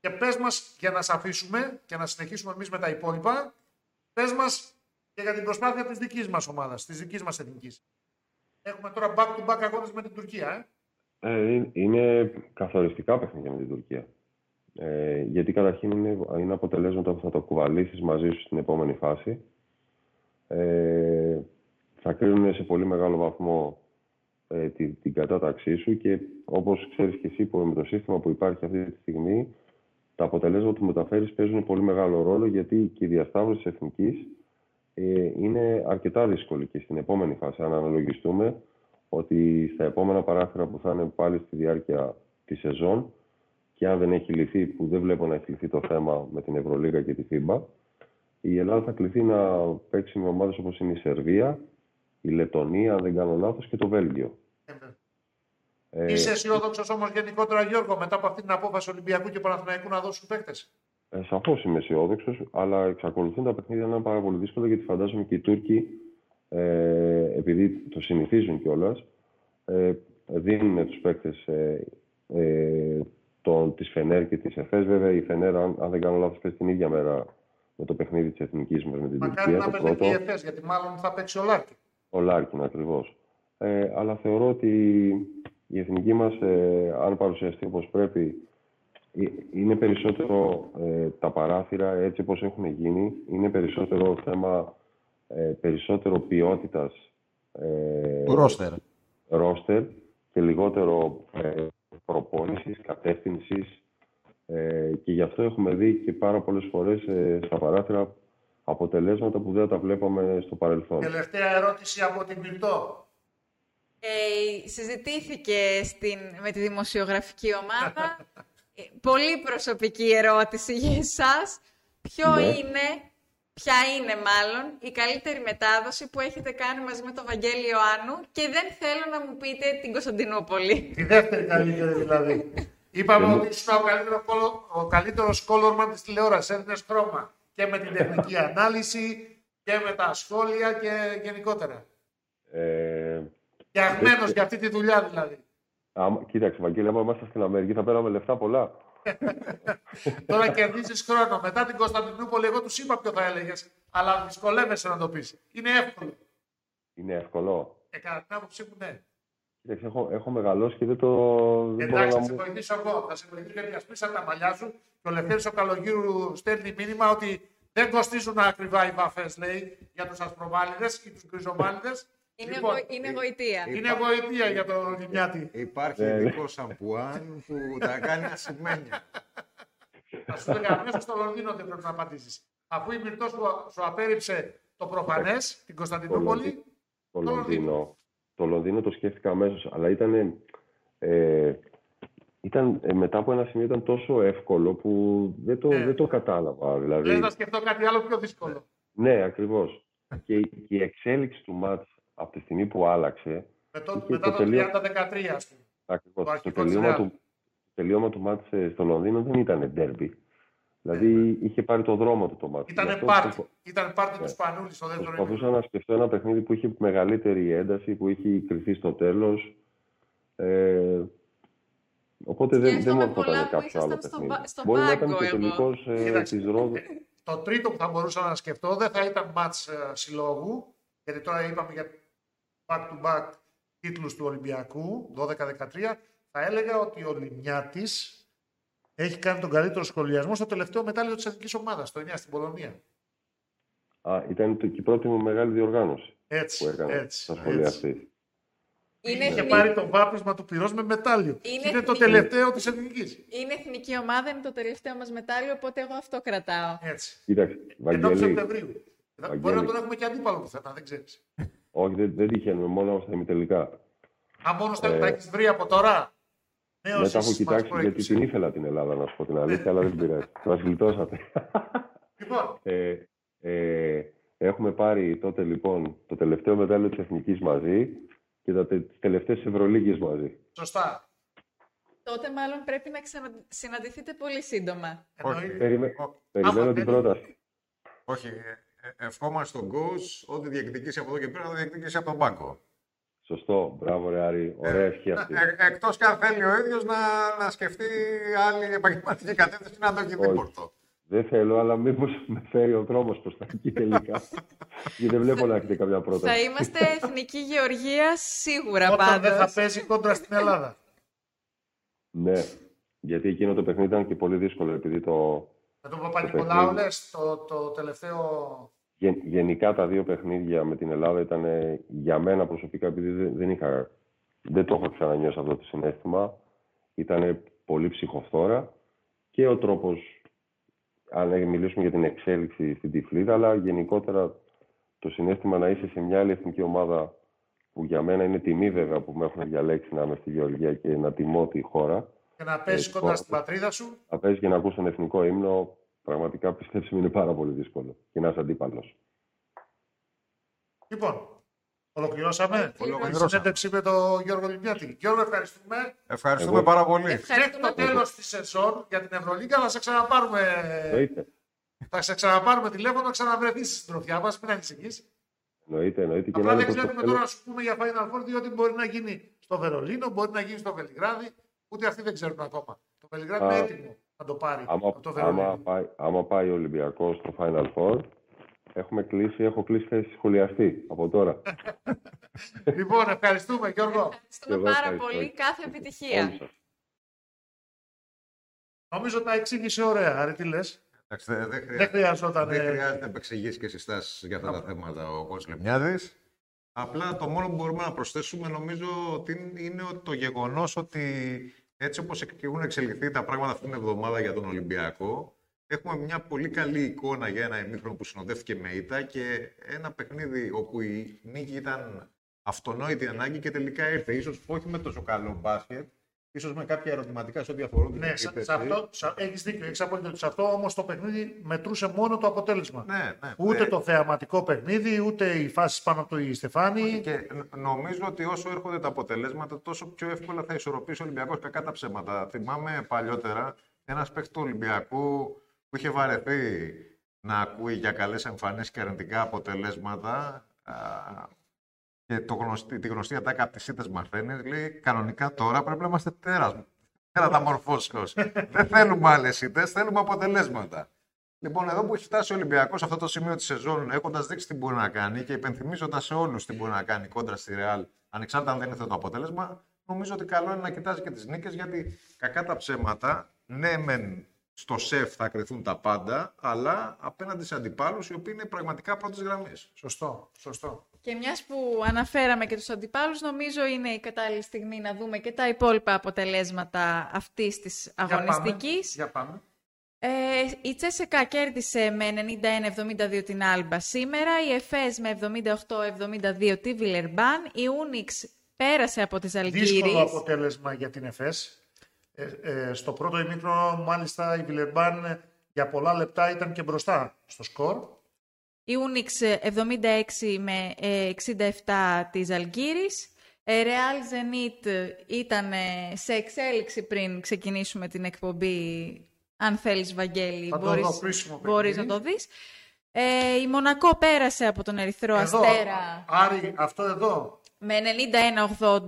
και πες μας, για να σε αφήσουμε και να συνεχίσουμε εμείς με τα υπόλοιπα, πες μας και για την προσπάθεια της δικής μας ομάδας, της δικής μας εθνικής. Έχουμε τώρα back-to-back αγώνες με την Τουρκία, ε. Ε, είναι- είναι καθοριστικά παιχνίδια με την Τουρκία. Ε, γιατί καταρχήν είναι, είναι αποτελέσματα που θα το κουβαλήσεις μαζί σου στην επόμενη φάση. Ε, θα κρίνουν σε πολύ μεγάλο βαθμό ε, την, την κατάταξή σου και όπως ξέρεις και εσύ που με το σύστημα που υπάρχει αυτή τη στιγμή τα αποτελέσματα που μεταφέρεις παίζουν πολύ μεγάλο ρόλο γιατί και η διασταύρωση της εθνικής ε, είναι αρκετά δύσκολη και στην επόμενη φάση αν αναλογιστούμε ότι στα επόμενα παράθυρα που θα είναι πάλι στη διάρκεια της σεζόν και αν δεν έχει λυθεί, που δεν βλέπω να έχει λυθεί το θέμα με την Ευρωλίγα και τη FIBA, η Ελλάδα θα κληθεί να παίξει με ομάδες όπως είναι η Σερβία, η Λετωνία, αν δεν κάνω λάθος, και το Βέλγιο. Ε, βέβαια. Ε, Είσαι αισιόδοξος όμως γενικότερα, Γιώργο, μετά από αυτή την απόφαση Ολυμπιακού και Παναθηναϊκού να δώσουν παίκτες; Ε, Σαφώς είμαι αισιόδοξος, αλλά εξακολουθούν τα παιχνίδια να είναι πάρα πολύ δύσκολα γιατί φαντάζομαι και οι Τούρκοι, ε, επειδή το συνηθίζουν κιόλας, ε, δίνουν τους παίκτες ε, ε, της Φενέρ και της ΕΦΕΣ. Βέβαια, η Φενέρ, αν, αν δεν κάνω λάθος, παίζει την ίδια μέρα με το παιχνίδι της εθνικής μας με την Μακάρι Τουρκία. να Το παίζει πρώτο. και η ΕΦΕΣ, γιατί μάλλον θα παίξει ο Λάρκιν. Ο Λάρκιν ακριβώς. Ε, αλλά θεωρώ ότι η εθνική μας, ε, αν παρουσιαστεί όπως πρέπει, ε, είναι περισσότερο ε, τα παράθυρα έτσι όπως έχουν γίνει. Είναι περισσότερο θέμα ε, περισσότερο ποιότητας ε, ρόστερ. ρόστερ και λιγότερο ε, προπόνησης, κατεύθυνσης ε, και γι' αυτό έχουμε δει και πάρα πολλές φορές ε, στα παράθυρα αποτελέσματα που δεν τα βλέπαμε στο παρελθόν. Τελευταία ερώτηση από την Πυρτό. Ε, συζητήθηκε στην, με τη δημοσιογραφική ομάδα. Ε, πολύ προσωπική ερώτηση για εσάς. Ποιο Ναι. είναι, ποια είναι μάλλον, η καλύτερη μετάδοση που έχετε κάνει μαζί με τον Βαγγέλη Ιωάννου και δεν θέλω να μου πείτε την Κωνσταντινούπολη. Τη δεύτερη καλύτερη δηλαδή. Είπαμε ότι ήσουν ο, καλύτερος, κόλο- ο καλύτερος κόλορμαν της τηλεόρασης. Έδινες χρώμα και με την τεχνική ανάλυση και με τα σχόλια και γενικότερα. Ε, Φτιαγμένος για αυτή τη δουλειά δηλαδή. άμα, κοίταξε, Βαγγέλη, άμα ήμασταν στην Αμερική θα πέραμε λεφτά πολλά. Τώρα κερδίζεις χρόνο. Μετά την Κωνσταντινούπολη, εγώ τους είπα ποιο θα έλεγες, αλλά δυσκολεύεσαι να το πεις. Είναι εύκολο. Είναι εύκολο. Ε, κατά την άποψή μου, ναι. Κοίταξε, έχω, έχω μεγαλώσει και δεν το... Δεν μπορώ Εντάξει, να θα σε μου... βοηθήσω εγώ. Θα σε βοηθήσω γιατί ασπίσαν τα μαλλιά σου και ο Λευτέρης ο Καλογύρου στέλνει μήνυμα ότι δεν κοστίζουν ακριβά οι βαφές, λέει, για τους ασπροβάλλιδε ή τους γκριζομάλιδες. Είναι, Λοιπόν, γο- είναι γοητεία. είναι βοηθεία για τον Λιμιάτη. Υπάρχει Ναι, ναι. ειδικό σαμπουάν που τα κάνει ασημένια. Θα σου έλεγα αμέσω στο Λονδίνο δεν πρέπει να απαντήσεις. Αφού η Μυρτός σου, σου απέρριψε το προφανές, την Κωνσταντινούπολη, Το Το Λονδίνο. Το Λονδίνο το σκέφτηκα αμέσως, αλλά ήταν, ε, ήταν ε, μετά από ένα σημείο ήταν τόσο εύκολο που δεν το, Ναι. δεν το κατάλαβα. Δηλαδή, λες να σκεφτώ κάτι άλλο πιο δύσκολο. ναι, ακριβώς. και, και η εξέλιξη του μάτς από τη στιγμή που άλλαξε, Με το, Είχε μετά το το τελείω- 30-13, ας πούμε. ακριβώς, Το το, αρχικό τελείωμα της του, το τελείωμα του μάτς ε, στο Λονδίνο δεν ήταν ντέρμπι. Δηλαδή είχε πάρει το δρόμο του το μάτς. Γι' Ήταν αυτό πάρτι. προσπα- Ήταν πάρτι Ναι. τους Σπανούλη στο δεύτερο Προσπαθούσα ημίχρονο. να σκεφτώ ένα παιχνίδι που είχε μεγαλύτερη ένταση, που είχε κρυφθεί στο τέλος. Ε, οπότε δεν, δεν μου Σκέφτομαι πολλά έρχονταν που κάποιο άλλο ήσασταν στο παιχνίδι. μπα- στο Μπορεί να ήταν πάγκο και εγώ. τελικός ε, Κοίταξε. της Ρόδου. Το τρίτο που θα μπορούσα να σκεφτώ δεν θα ήταν μάτς ε, συλλόγου, γιατί τώρα είπαμε για back-to-back τίτλους του Ολυμπιακού, 12-13. Θα έλεγα ότι ο Λιμιάτης έχει κάνει τον καλύτερο σχολιασμό στο τελευταίο μετάλλιο της εθνικής ομάδας, το 9 στην Πολωνία. Α, ήταν το, και η πρώτη μου μεγάλη διοργάνωση Έτσι, που έκανα έτσι, στα σχολεία έτσι. αυτή. Είναι, Είχε εθνική- πάρει το βάπτισμα του πυρός με μετάλλιο. Είναι Είναι, το εθνική. τελευταίο της εθνικής. είναι εθνική ομάδα, είναι το τελευταίο μας μετάλλιο, οπότε εγώ αυτό κρατάω. Έτσι. Κοίταξε, Ενώ Βαγγέλη, Σεπτεμβρίου. Μπορεί να Βαγγέλη. τον έχουμε και αντίπαλο πουθενά, δεν ξέρεις. Όχι, δεν, δεν τυχαίνουμε, μόνο στα ημιτελικά. Αν μόνο στα Ε, τα έχεις βρει από τώρα. Νέος Δεν τα έχω είσαι, μας κοιτάξει γιατί προέκυψε. την ήθελα την Ελλάδα, να σου πω την αλήθεια, αλλά δεν πειράζει. Μας γλιτώσατε. Λοιπόν, Ε, ε, έχουμε πάρει τότε λοιπόν το τελευταίο μετάλλιο της Εθνικής μαζί και τα, τε- τις τελευταίες Ευρωλίγκες μαζί. σωστά. Τότε μάλλον πρέπει να ξανασυναντηθείτε πολύ σύντομα. Όχι. Εννοείται. Περιμέ... Ω, Περιμένω άμα την δεν- πρόταση. Όχι. Ε, ε, Ευχόμαστε στον coach ό,τι διεκδικήσει από εδώ και πέρα να διεκδικήσει από τον πάγκο. Σωστό. Μπράβο, ρε Άρη. Ωραία ευχή αυτή. Ε, εκτός και αν θέλει ο ίδιος να, να σκεφτεί άλλη επαγγελματική κατεύθυνση να το έχει Όχι. δίπορτο. Δεν θέλω, αλλά μήπως με φέρει ο δρόμος προς τα εκεί τελικά. Γιατί δεν βλέπω να έχετε καμιά Θα πρόταση. είμαστε εθνική γεωργία σίγουρα Όταν δεν θα πάντως. παίζει κόντρα στην Ελλάδα. Ναι. Γιατί εκείνο το παιχνίδι ήταν και πολύ δύσκολο, επειδή το, Με τον Παπα-Νικολάου λες, το, το τελευταίο... Γεν- Γενικά τα δύο παιχνίδια με την Ελλάδα ήταν ε, για μένα προσωπικά, επειδή δεν, δεν, είχα, δεν το έχω ξανανιώσει αυτό το συνέστημα, ήταν πολύ ψυχοφθόρα και ο τρόπος, αν ε, μιλήσουμε για την εξέλιξη στην Τυφλίδα, αλλά γενικότερα το συνέστημα να είσαι σε μια άλλη εθνική ομάδα που για μένα είναι τιμή βέβαια που με έχουν διαλέξει να είμαι στη Γεωργία και να τιμώ τη χώρα, Και να παίζει Ε, κόντρα το- στην πατρίδα σου. να παίζει και να ακούς τον εθνικό ύμνο, πραγματικά πιστέψτε με είναι πάρα πολύ δύσκολο και να είσαι αντίπαλος. Λοιπόν, ολοκληρώσαμε. Ολοκληρώσαμε. Τη συνέντευξη με τον Γιώργο Λιμπιάτη. Γιώργο, ευχαριστούμε. Ευχαριστούμε Εγώ- πάρα πολύ. Μέχρι Ευχαριστούμε το τέλο της σεζόν για την Ευρωλίγκα θα σε ξαναπάρουμε, Εννοείται. θα σε ξαναπάρουμε τηλέφωνο να ξαναβρεθείς στην συντροφιά μας. Μην ανησυχεί. Εννοείται, εννοείται. Και Απλά να δεν είναι προς το ξέρουμε τέλος- τώρα να σου πούμε για Final Four, διότι μπορεί να γίνει στο Βερολίνο, μπορεί να γίνει στο Βελιγράδι. Ούτε αυτοί δεν ξέρουν ακόμα. Το Βελιγράδι Α, είναι έτοιμο να το πάρει Άμα, από το άμα, Βερολίνο. πάει, άμα πάει ο Ολυμπιακός στο Final Four, Έχουμε κλείσει, έχω κλείσει θέση σχολιαστή από τώρα. λοιπόν, ευχαριστούμε Γιώργο. Ευχαριστούμε Εγώ πάρα ευχαριστώ. πολύ. Κάθε επιτυχία. Όλους σας. Νομίζω τα εξήγησε ωραία. Άρη, τι λες; Εντάξει, δεν, δεν Δεν χρειάζεται, χρειαζόταν. δεν ε, χρειάζεται επεξηγήσει και συστάσεις για αυτά τα θέματα ο κ. Λεμιάδης. Απλά το μόνο που μπορούμε να προσθέσουμε νομίζω ότι είναι ότι το γεγονός ότι έτσι όπως έχουν εξελιχθεί τα πράγματα αυτήν την εβδομάδα για τον Ολυμπιακό, έχουμε μια πολύ καλή εικόνα για ένα ημίχρονο που συνοδεύτηκε με ήττα και ένα παιχνίδι όπου η νίκη ήταν αυτονόητη ανάγκη και τελικά ήρθε. Ίσως όχι με τόσο καλό μπάσκετ, ίσως με κάποια ερωτηματικά σε ό,τι αφορούν την Ναι, σε, επίθεση. σε αυτό, σε, έχεις δίκιο, έχεις απόλυτο. Σε αυτό όμως το παιχνίδι μετρούσε μόνο το αποτέλεσμα. Ναι, ναι. Ούτε Ε, το θεαματικό παιχνίδι, ούτε οι φάσεις πάνω από το Στεφάνη. Και ν- νομίζω ότι όσο έρχονται τα αποτελέσματα, τόσο πιο εύκολα θα ισορροπήσει ο Ολυμπιακός κακά τα ψέματα. Θυμάμαι παλιότερα ένας παίκτης του Ολυμπιακού που είχε βαρεθεί να ακούει για καλές εμφανίσεις και αρνητικά αποτελέσματα. Α, Και το γνωστή, τη γνωστή ατάκα από τις ήττες μαθαίνεις, λέει: Κανονικά τώρα πρέπει να είμαστε τέρας. Τέρατα μορφώσεω. Δεν θέλουμε άλλες ήττες, θέλουμε αποτελέσματα. Λοιπόν, εδώ που έχει φτάσει ο Ολυμπιακός σε αυτό το σημείο της σεζόν, έχοντας δείξει τι μπορεί να κάνει και υπενθυμίζοντας σε όλους τι μπορεί να κάνει κόντρα στη Ρεάλ, ανεξάρτητα αν δεν είναι το αποτέλεσμα, νομίζω ότι καλό είναι να κοιτάζει και τις νίκες γιατί κακά τα ψέματα, ναι, μεν στο σεφ θα κρυθούν τα πάντα, αλλά απέναντι σε αντιπάλους οι οποίοι είναι πραγματικά πρώτης γραμμής. Σωστό, σωστό. Και μιας που αναφέραμε και τους αντιπάλους, νομίζω είναι η κατάλληλη στιγμή να δούμε και τα υπόλοιπα αποτελέσματα αυτής της Για πάμε, αγωνιστικής. Για πάμε. Ε, η Τσέσεκα κέρδισε με 91-72 την Άλμπα σήμερα, η Εφές με 78-72 τη Βιλερμπάν, η Ούνιξ πέρασε από τις Δύσκολο Αλγύρης. αποτέλεσμα για την ΕΦΕΣ. Ε, ε, στο πρώτο ημίχρονο, μάλιστα, η Βιλερμπάν ε, για πολλά λεπτά ήταν και μπροστά στο σκορ. Η Ούνιξ ε, 76 με ε, 67 της Αλγύρης. Ε, Real Zenit ήταν ε, σε εξέλιξη πριν ξεκινήσουμε την εκπομπή. Αν θέλεις, Βαγγέλη, Θα το μπορείς, δω, κρίσιμο μπορείς να παιχνίδι. το δεις. Ε, η Μονακό πέρασε από τον Ερυθρό Εδώ, Αστέρα Άρη, αυτό εδώ, με 91-80.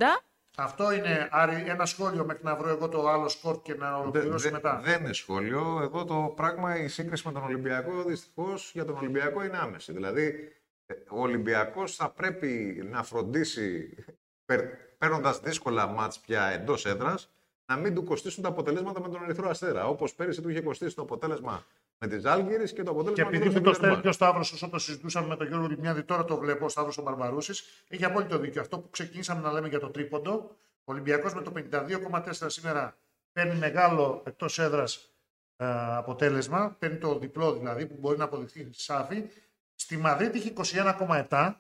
Αυτό είναι Άρη, ένα σχόλιο μέχρι να βρω εγώ το άλλο σκορ και να ολοκληρώσω μετά. δεν είναι σχόλιο. Εδώ το πράγμα, η σύγκριση με τον Ολυμπιακό, δυστυχώς για τον Ολυμπιακό είναι άμεση. Δηλαδή, ε, ο Ολυμπιακός θα πρέπει να φροντίσει, παίρνοντας δύσκολα μάτς πια εντός έδρας, να μην του κοστίσουν τα αποτελέσματα με τον Ερυθρό Αστέρα. Όπως πέρυσι του είχε κοστίσει το αποτέλεσμα με τη Ζάλγκηρη και το Και αποτέλεσμα επειδή με μου τον το στέλνει Βιλερμπάν. και ο Σταύρος, όσο το συζητούσαμε με τον Γιώργο Λιμιάδη, τώρα το βλέπω ο Σταύρος ο Μπαρμπαρούση, έχει απόλυτο δίκιο. Αυτό που ξεκινήσαμε να λέμε για το τρίποντο, ο Ολυμπιακός με το 52,4 σήμερα παίρνει μεγάλο εκτός έδρας αποτέλεσμα, παίρνει το διπλό δηλαδή που μπορεί να αποδειχθεί σάφη. Στη Μαδρίτη είχε 21,7.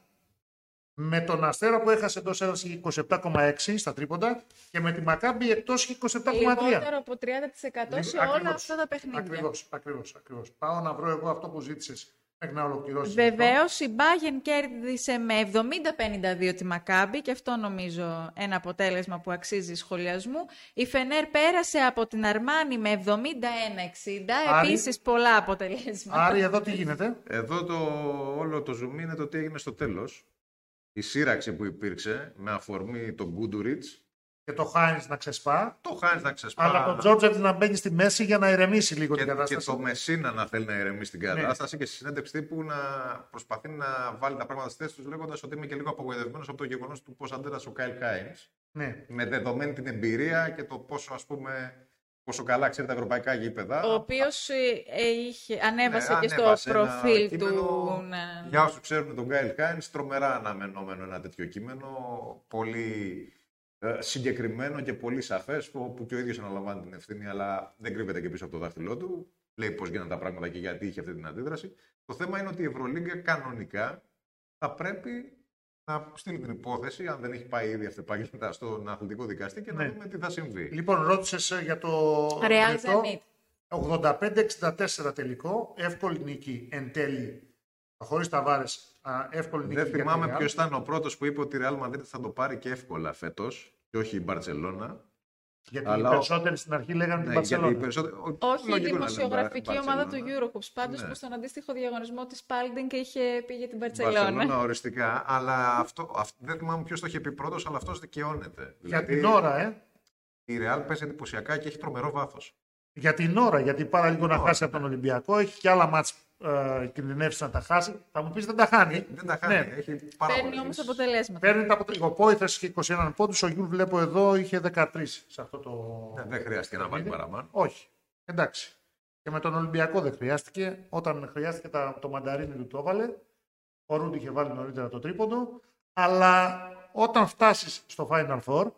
Με τον Αστέρα που έχασε εντό έδρα είχε 27,6 στα τρίποντα και με τη Μακάμπη εκτός είχε 27,3. Λιγότερο από 30% Λίγο- σε όλα ακριβώς, αυτά τα παιχνίδια. Ακριβώς, ακριβώς, ακριβώς. Πάω να βρω εγώ αυτό που ζήτησες μέχρι να ολοκληρώσεις. Βεβαίως, η Μπάγεν κέρδισε με 70-52 τη Μακάμπη και αυτό νομίζω ένα αποτέλεσμα που αξίζει σχολιασμού. Η Φενέρ πέρασε από την Αρμάνη με 71-60, Άρη. επίσης πολλά αποτελέσματα. Άρη, εδώ τι γίνεται; Εδώ το όλο το zoom είναι το τι έγινε στο τέλος. Η σύρραξη που υπήρξε με αφορμή τον Γκούντουριτς, Και το Χάινς να ξεσπά. το Χάινς να ξεσπά. Αλλά τον Τζόρτζεφ να μπαίνει στη μέση για να ηρεμήσει λίγο και, την και κατάσταση. το Μεσίνα να θέλει να ηρεμήσει Ναι. την κατάσταση και στη συνέντευξη τύπου να προσπαθεί να βάλει τα πράγματα στη θέση τους λέγοντας ότι είμαι και λίγο απογοητευμένος από το γεγονός του πώς αντέδρασε ο Κάιλ Χάινς. Ναι. Με δεδομένη την εμπειρία και το πόσο, ας πούμε, πόσο καλά ξέρει τα ευρωπαϊκά γήπεδα. Ο οποίος ε, ε, είχε, ανέβασε Ναι, και στο ανέβασε ένα προφίλ κείμενο, του. ναι. Για όσους ξέρουν τον Γκάιλ Κάιν, τρομερά αναμενόμενο ένα τέτοιο κείμενο. Πολύ ε, συγκεκριμένο και πολύ σαφές, που και ο ίδιος αναλαμβάνει την ευθύνη, αλλά δεν κρύβεται και πίσω από το δάχτυλό του. Λέει πώς γίνανε τα πράγματα και γιατί είχε αυτή την αντίδραση. Το θέμα είναι ότι η Ευρωλίγκα κανονικά θα πρέπει να στείλει την υπόθεση, αν δεν έχει πάει ήδη αυτεπάγγελτα στον αθλητικό δικαστή και να Ναι. δούμε τι θα συμβεί. Λοιπόν, ρώτησες για το. Real λεπτό. Zenit. 85-64 τελικό. Εύκολη νίκη εν τέλει. Χωρίς τα βάρε. Εύκολη νίκη. Δεν για τη θυμάμαι Real. ποιος ήταν ο πρώτος που είπε ότι η Real Madrid θα το πάρει και εύκολα φέτος και όχι η Μπαρσελόνα. Γιατί Αλλά οι ο- περισσότεροι στην αρχή λέγανε την Ναι, γιατί οι Μπαρσελόνα. περισσότεροι- ο- Όχι η λογικό να λένε δημοσιογραφική Μπα- ομάδα του Μπαρσελόνα. Eurocoups, πάντως Ναι. που στον αντίστοιχο διαγωνισμό της Spalding είχε πήγε την Μπαρσελόνα Μπαρτσελώνα. οριστικά, αλλά αυτό, αυτό, δεν θυμάμαι ποιος το είχε πει πρώτος, αλλά αυτός δικαιώνεται. Για Δηλαδή, την ώρα, ε. Η Real παίζει εντυπωσιακά και έχει τρομερό βάθος. Για την ώρα, γιατί πάρα λίγο να ώρα, χάσει από τον Ολυμπιακό. Έχει και άλλα μάτς ε, κινδυνεύσεις να τα χάσει. Θα μου πεις δεν τα χάνει. Δεν τα χάνει. Ναι. Έχει πάρα Παίρνει πολλές. όμως αποτελέσματα. Παίρνει τα αποτελέσματα. Ο Πόηθας είχε 21 πόντους, ο Γιούλ βλέπω εδώ είχε 13 σε αυτό το. Ναι, Δεν χρειάστηκε να βάλει παραπάνω. Όχι. Εντάξει. Και με τον Ολυμπιακό δεν χρειάστηκε. Όταν χρειάστηκε τα, το μανταρίνι του το έβαλε. Ο Ρούντι είχε βάλει νωρίτερα το τρίποντο. Αλλά όταν φτάσεις στο Final Four,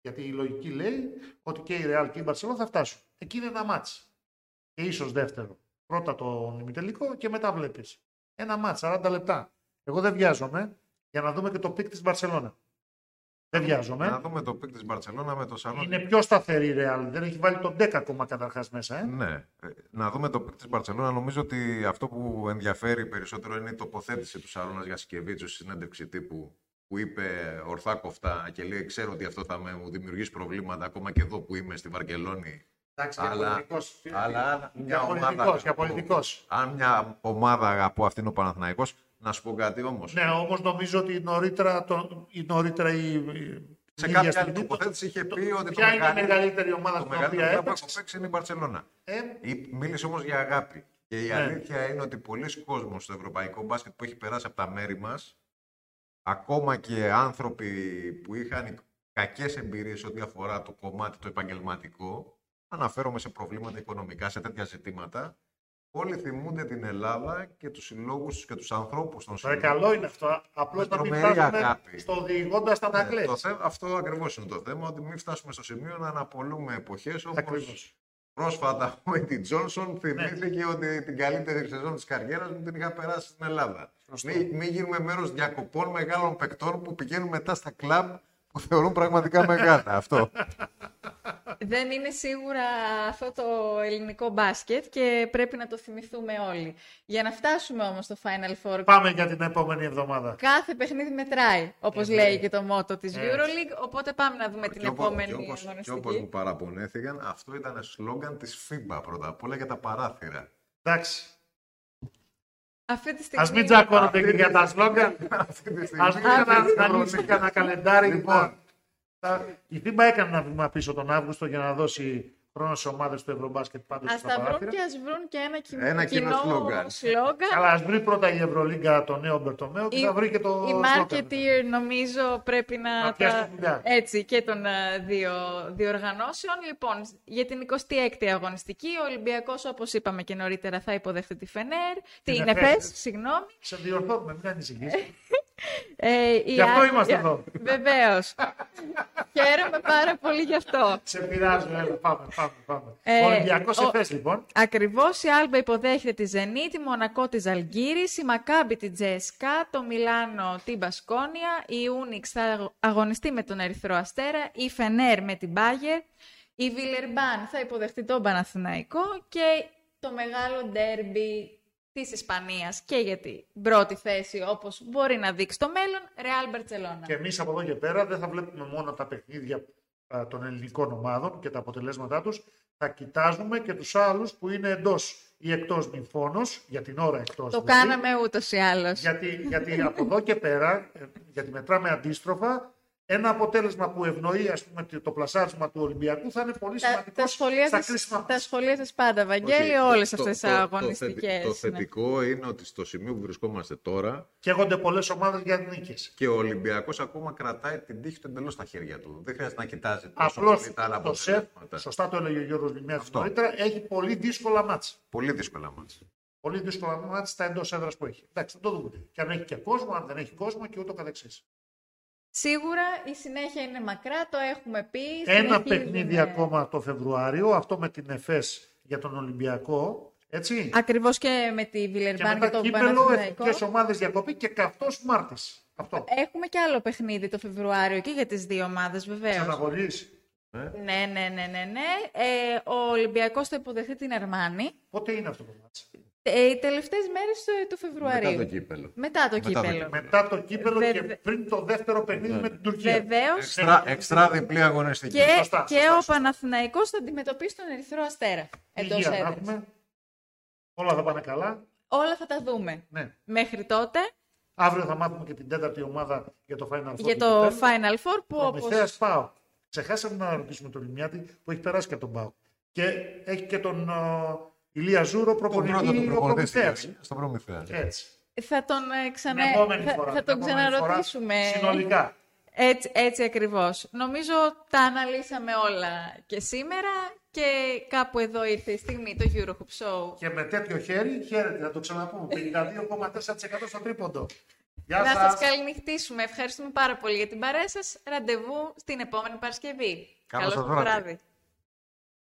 γιατί η λογική λέει ότι και η Real και η Barcelona θα φτάσουν. Εκεί είναι ένα μάτς. Και ίσως δεύτερο. Πρώτα το ημιτελικό και μετά βλέπεις. Ένα μάτς, 40 λεπτά. Εγώ δεν βιάζομαι για να δούμε και το peak της Barcelona. Δεν βιάζομαι. Να δούμε το peak της Μπαρσελόνα με το Σαρούνα. Είναι πιο σταθερή η Real. Δεν έχει βάλει τον 10 ακόμα καταρχάς μέσα. Ε. Ναι. Ε, Να δούμε το peak της Μπαρσελόνα. Νομίζω ότι αυτό που ενδιαφέρει περισσότερο είναι η τοποθέτηση του Σαρούνα Γιασικεβίτσιους στη συνέντευξη τύπου που είπε ορθά κοφτά και λέει ξέρω ότι αυτό θα με μου δημιουργήσει προβλήματα ακόμα και εδώ που είμαι στη Βαρκελόνη. Εντάξει, Αλλά- για πολιτικός. Αλλά αν μια Για ομάδα πολιτικός, για αγαπώ- πολιτικός. Αν μια ομάδα αγαπώ αυτή είναι ο Παναθηναϊκός, να σου πω κάτι όμως. Ναι, όμως νομίζω ότι νωρίτερα, το, η, νωρίτερα η, η- Σε η κάποια ίδια άλλη στιγμή, τοποθέτηση είχε το- πει ότι το ποια είναι η μεγαλύτερο- μεγαλύτερη ομάδα Το στην μεγαλύτερο οποία κλαμπ που έπαιξες; έχω παίξει είναι η Μπαρσελόνα. Ε, Ή- Μίλησε όμως για αγάπη. Και η Ναι. αλήθεια είναι ότι πολλοί κόσμος στο ευρωπαϊκό μπάσκετ που έχει περάσει από τα μέρη μας, ακόμα και άνθρωποι που είχαν κακές εμπειρίες ό,τι αφορά το κομμάτι το επαγγελματικό, αναφέρομαι σε προβλήματα οικονομικά, σε τέτοια ζητήματα, όλοι θυμούνται την Ελλάδα και τους συλλόγους τους και τους ανθρώπους των Ρε, συλλόγων. καλό είναι αυτό. Απλώς Με να μην τρομερή φτάσουμε αγάπη. στο διηγώντας τα Ναι, τακλές. το θέμα, αυτό ακριβώς είναι το θέμα, ότι μην φτάσουμε στο σημείο να αναπολούμε εποχές όπως Ακριβώς. Πρόσφατα ο Έντι Τζόνσον Ναι. θυμήθηκε ότι την καλύτερη σεζόν της καριέρας μου την είχα περάσει στην Ελλάδα. Σωστό. Μην, μην γίνουμε μέρος διακοπών μεγάλων παικτών που πηγαίνουν μετά στα κλαμπ που θεωρούν πραγματικά μεγάλα. Αυτό. Δεν είναι σίγουρα αυτό το ελληνικό μπάσκετ και πρέπει να το θυμηθούμε όλοι. Για να φτάσουμε όμως στο Final Four, Πάμε για την επόμενη εβδομάδα. κάθε παιχνίδι μετράει, όπως Ε, λέει ναι. και το μότο της Έτσι. Euroleague, οπότε πάμε να δούμε την Και όπως- επόμενη και όπως, και αγωνιστική. όπως μου παραπονέθηκαν, αυτό ήταν σλόγγαν της FIBA πρώτα απ' όλα για τα παράθυρα. Εντάξει. Αυτή τη στιγμή... Α μην τσακώνονται και για τα σλόγγαν. Αυτή τη Α στιγμή μην ανοίξει Ευρωλίγκα. κανένα καλεντάρι. Λοιπόν. Τα- Η FIBA έκανε ένα βήμα πίσω τον Αύγουστο για να δώσει χρόνος στις ομάδες του Ευρωμπάσκετ πάντως Ας στα τα βρουν παράθυρα. και ας βρουν και ένα, κοινό, Ένα κοινό σλόγγαν. σλόγγαν. Καλά, ας βρει πρώτα η Ευρωλίγκα το νέο Μπερτομέο και Η- θα βρει και το. Οι σλόγγαν. marketeer νομίζω πρέπει να, Να πιάσει δουλειά. έτσι και των ε, δύο διοργανώσεων. Λοιπόν, για την 26η αγωνιστική, ο Ολυμπιακός όπως είπαμε και νωρίτερα θα υποδεχτεί τη Φενέρ, την Εφές. ΕΦΕΣ, συγγνώμη. Σε διορθώνουμε, μην ανησυχείς. Ε, η Γι' αυτό Α- είμαστε η- εδώ. Βεβαίως. Χαίρομαι πάρα πολύ γι' αυτό. Σε πειράζω, έλα, πάμε, πάμε, πάμε. Ε, ο Ολυμπιακός ο- Εφές, λοιπόν. Ακριβώς η Άλμπα υποδέχεται τη Ζενή, τη Μονακό τη Αλγύρης, η Μακάμπη τη Τζέσκα, το Μιλάνο την Μπασκόνια, η Ούνιξ θα αγω- αγωνιστεί με τον Ερυθρό Αστέρα, η Φενέρ με την Μπάγερ, η Βιλερμπάν θα υποδεχτεί τον Παναθηναϊκό και το μεγάλο ντέρμπι της Ισπανίας και για την πρώτη θέση όπως μπορεί να δείξει το μέλλον, Real Barcelona. Και εμείς από εδώ και πέρα δεν θα βλέπουμε μόνο τα παιχνίδια α, των ελληνικών ομάδων και τα αποτελέσματά τους. Θα κοιτάζουμε και τους άλλους που είναι εντός ή εκτός νυμφώνο, για την ώρα εκτός. Το κάναμε ούτως ή άλλως. Γιατί, γιατί από εδώ και πέρα, ε, γιατί μετράμε αντίστροφα, ένα αποτέλεσμα που ευνοεί ας πούμε, το πλασάρισμα του Ολυμπιακού θα είναι πολύ Τα, σημαντικό τα, σχολεία στα σας, κρίσιμα τα σχολεία σας πάντα, Βαγγέλη, Όχι, όλες το- αυτές το- τις το- αγωνιστικές. Το, ναι. θετικό είναι ότι στο σημείο που βρισκόμαστε τώρα Καίγονται πολλές ομάδες για νίκες. και ο Ολυμπιακός ακόμα κρατάει την τύχη του εντελώς στα χέρια του. Δεν χρειάζεται να κοιτάζει τόσο Απλώς πολύ τα άλλα το σεφ, αποτελέσματα. σωστά το έλεγε ο Γιώργος Λιμιάδη Αυτό. νωρίτερα, έχει πολύ δύσκολα μάτσα. Πολύ δύσκολα μάτς. Πολύ δύσκολα μάτσα στα εντός έδρας που έχει. Εντάξει, θα το δούμε. Και αν έχει και κόσμο, αν δεν έχει κόσμο και ούτω καθεξής. Σίγουρα η συνέχεια είναι μακρά, το έχουμε πει. Ένα συνεχίζουμε. παιχνίδι ακόμα το Φεβρουάριο, αυτό με την ΕΦΕΣ για τον Ολυμπιακό. Έτσι; Ακριβώς και με τη και Βιλερμπάν και, μετά τον κύπελο, Παναθηναϊκό. εθνικές ομάδες διακοπή και καυτός Μάρτη. Αυτό. Έχουμε και άλλο παιχνίδι το Φεβρουάριο και για τις δύο ομάδες βεβαίως. Ξαναβολής. Ναι, ναι, ναι, ναι, ναι. Ε, ο Ολυμπιακός θα υποδεχθεί την Αρμάνη. Πότε είναι αυτό το μάτς; Ε, οι τελευταίες μέρες του, του Φεβρουαρίου. Μετά το κύπελο. Μετά το Μετά το κύπελο. κύπελο. Μετά το κύπελο Βε- και βε- πριν το δεύτερο παιχνίδι με την Τουρκία. Βεβαίως. Εξτρά, εξτρά διπλή αγωνιστική. Και, Σωστά, και σωστά, ο σωστά. Παναθηναϊκός θα αντιμετωπίσει τον Ερυθρό Αστέρα. Εντός Υγεία να έδρας. έχουμε. Όλα θα πάνε καλά. Όλα θα τα δούμε. Ναι. Μέχρι τότε, Αύριο θα μάθουμε και την τέταρτη ομάδα για το Final Four. για του το κυπέλλου. Final Four που όπως... Προμηθέας ΠΑΟ. Ξεχάσαμε να ρωτήσουμε τον Λιμιάτη που έχει περάσει και τον ΠΑΟ. Και έχει και τον ε, Ηλία Ζούρο, Τον πρώτο προπονητή του ο προπονητή στην Προμηθέας. Γεωργία, στον Προμηθέα. Έτσι. Θα τον ε, ξανα... Την επόμενη θα, φορά, θα την τον επόμενη φορά, ξαναρωτήσουμε. Συνολικά. Έτσι, έτσι ακριβώς. Νομίζω τα αναλύσαμε όλα και σήμερα και κάπου εδώ ήρθε η στιγμή το Eurohop Show. Και με τέτοιο χέρι, χαίρετε, να το ξαναπούμε. 52,4% στο τρίποντο. Γεια Να σας. σας καληνυχτήσουμε. Ευχαριστούμε πάρα πολύ για την παρέα σας. Ραντεβού στην επόμενη Παρασκευή. Καλό Καλό σας σας βράδυ. βράδυ.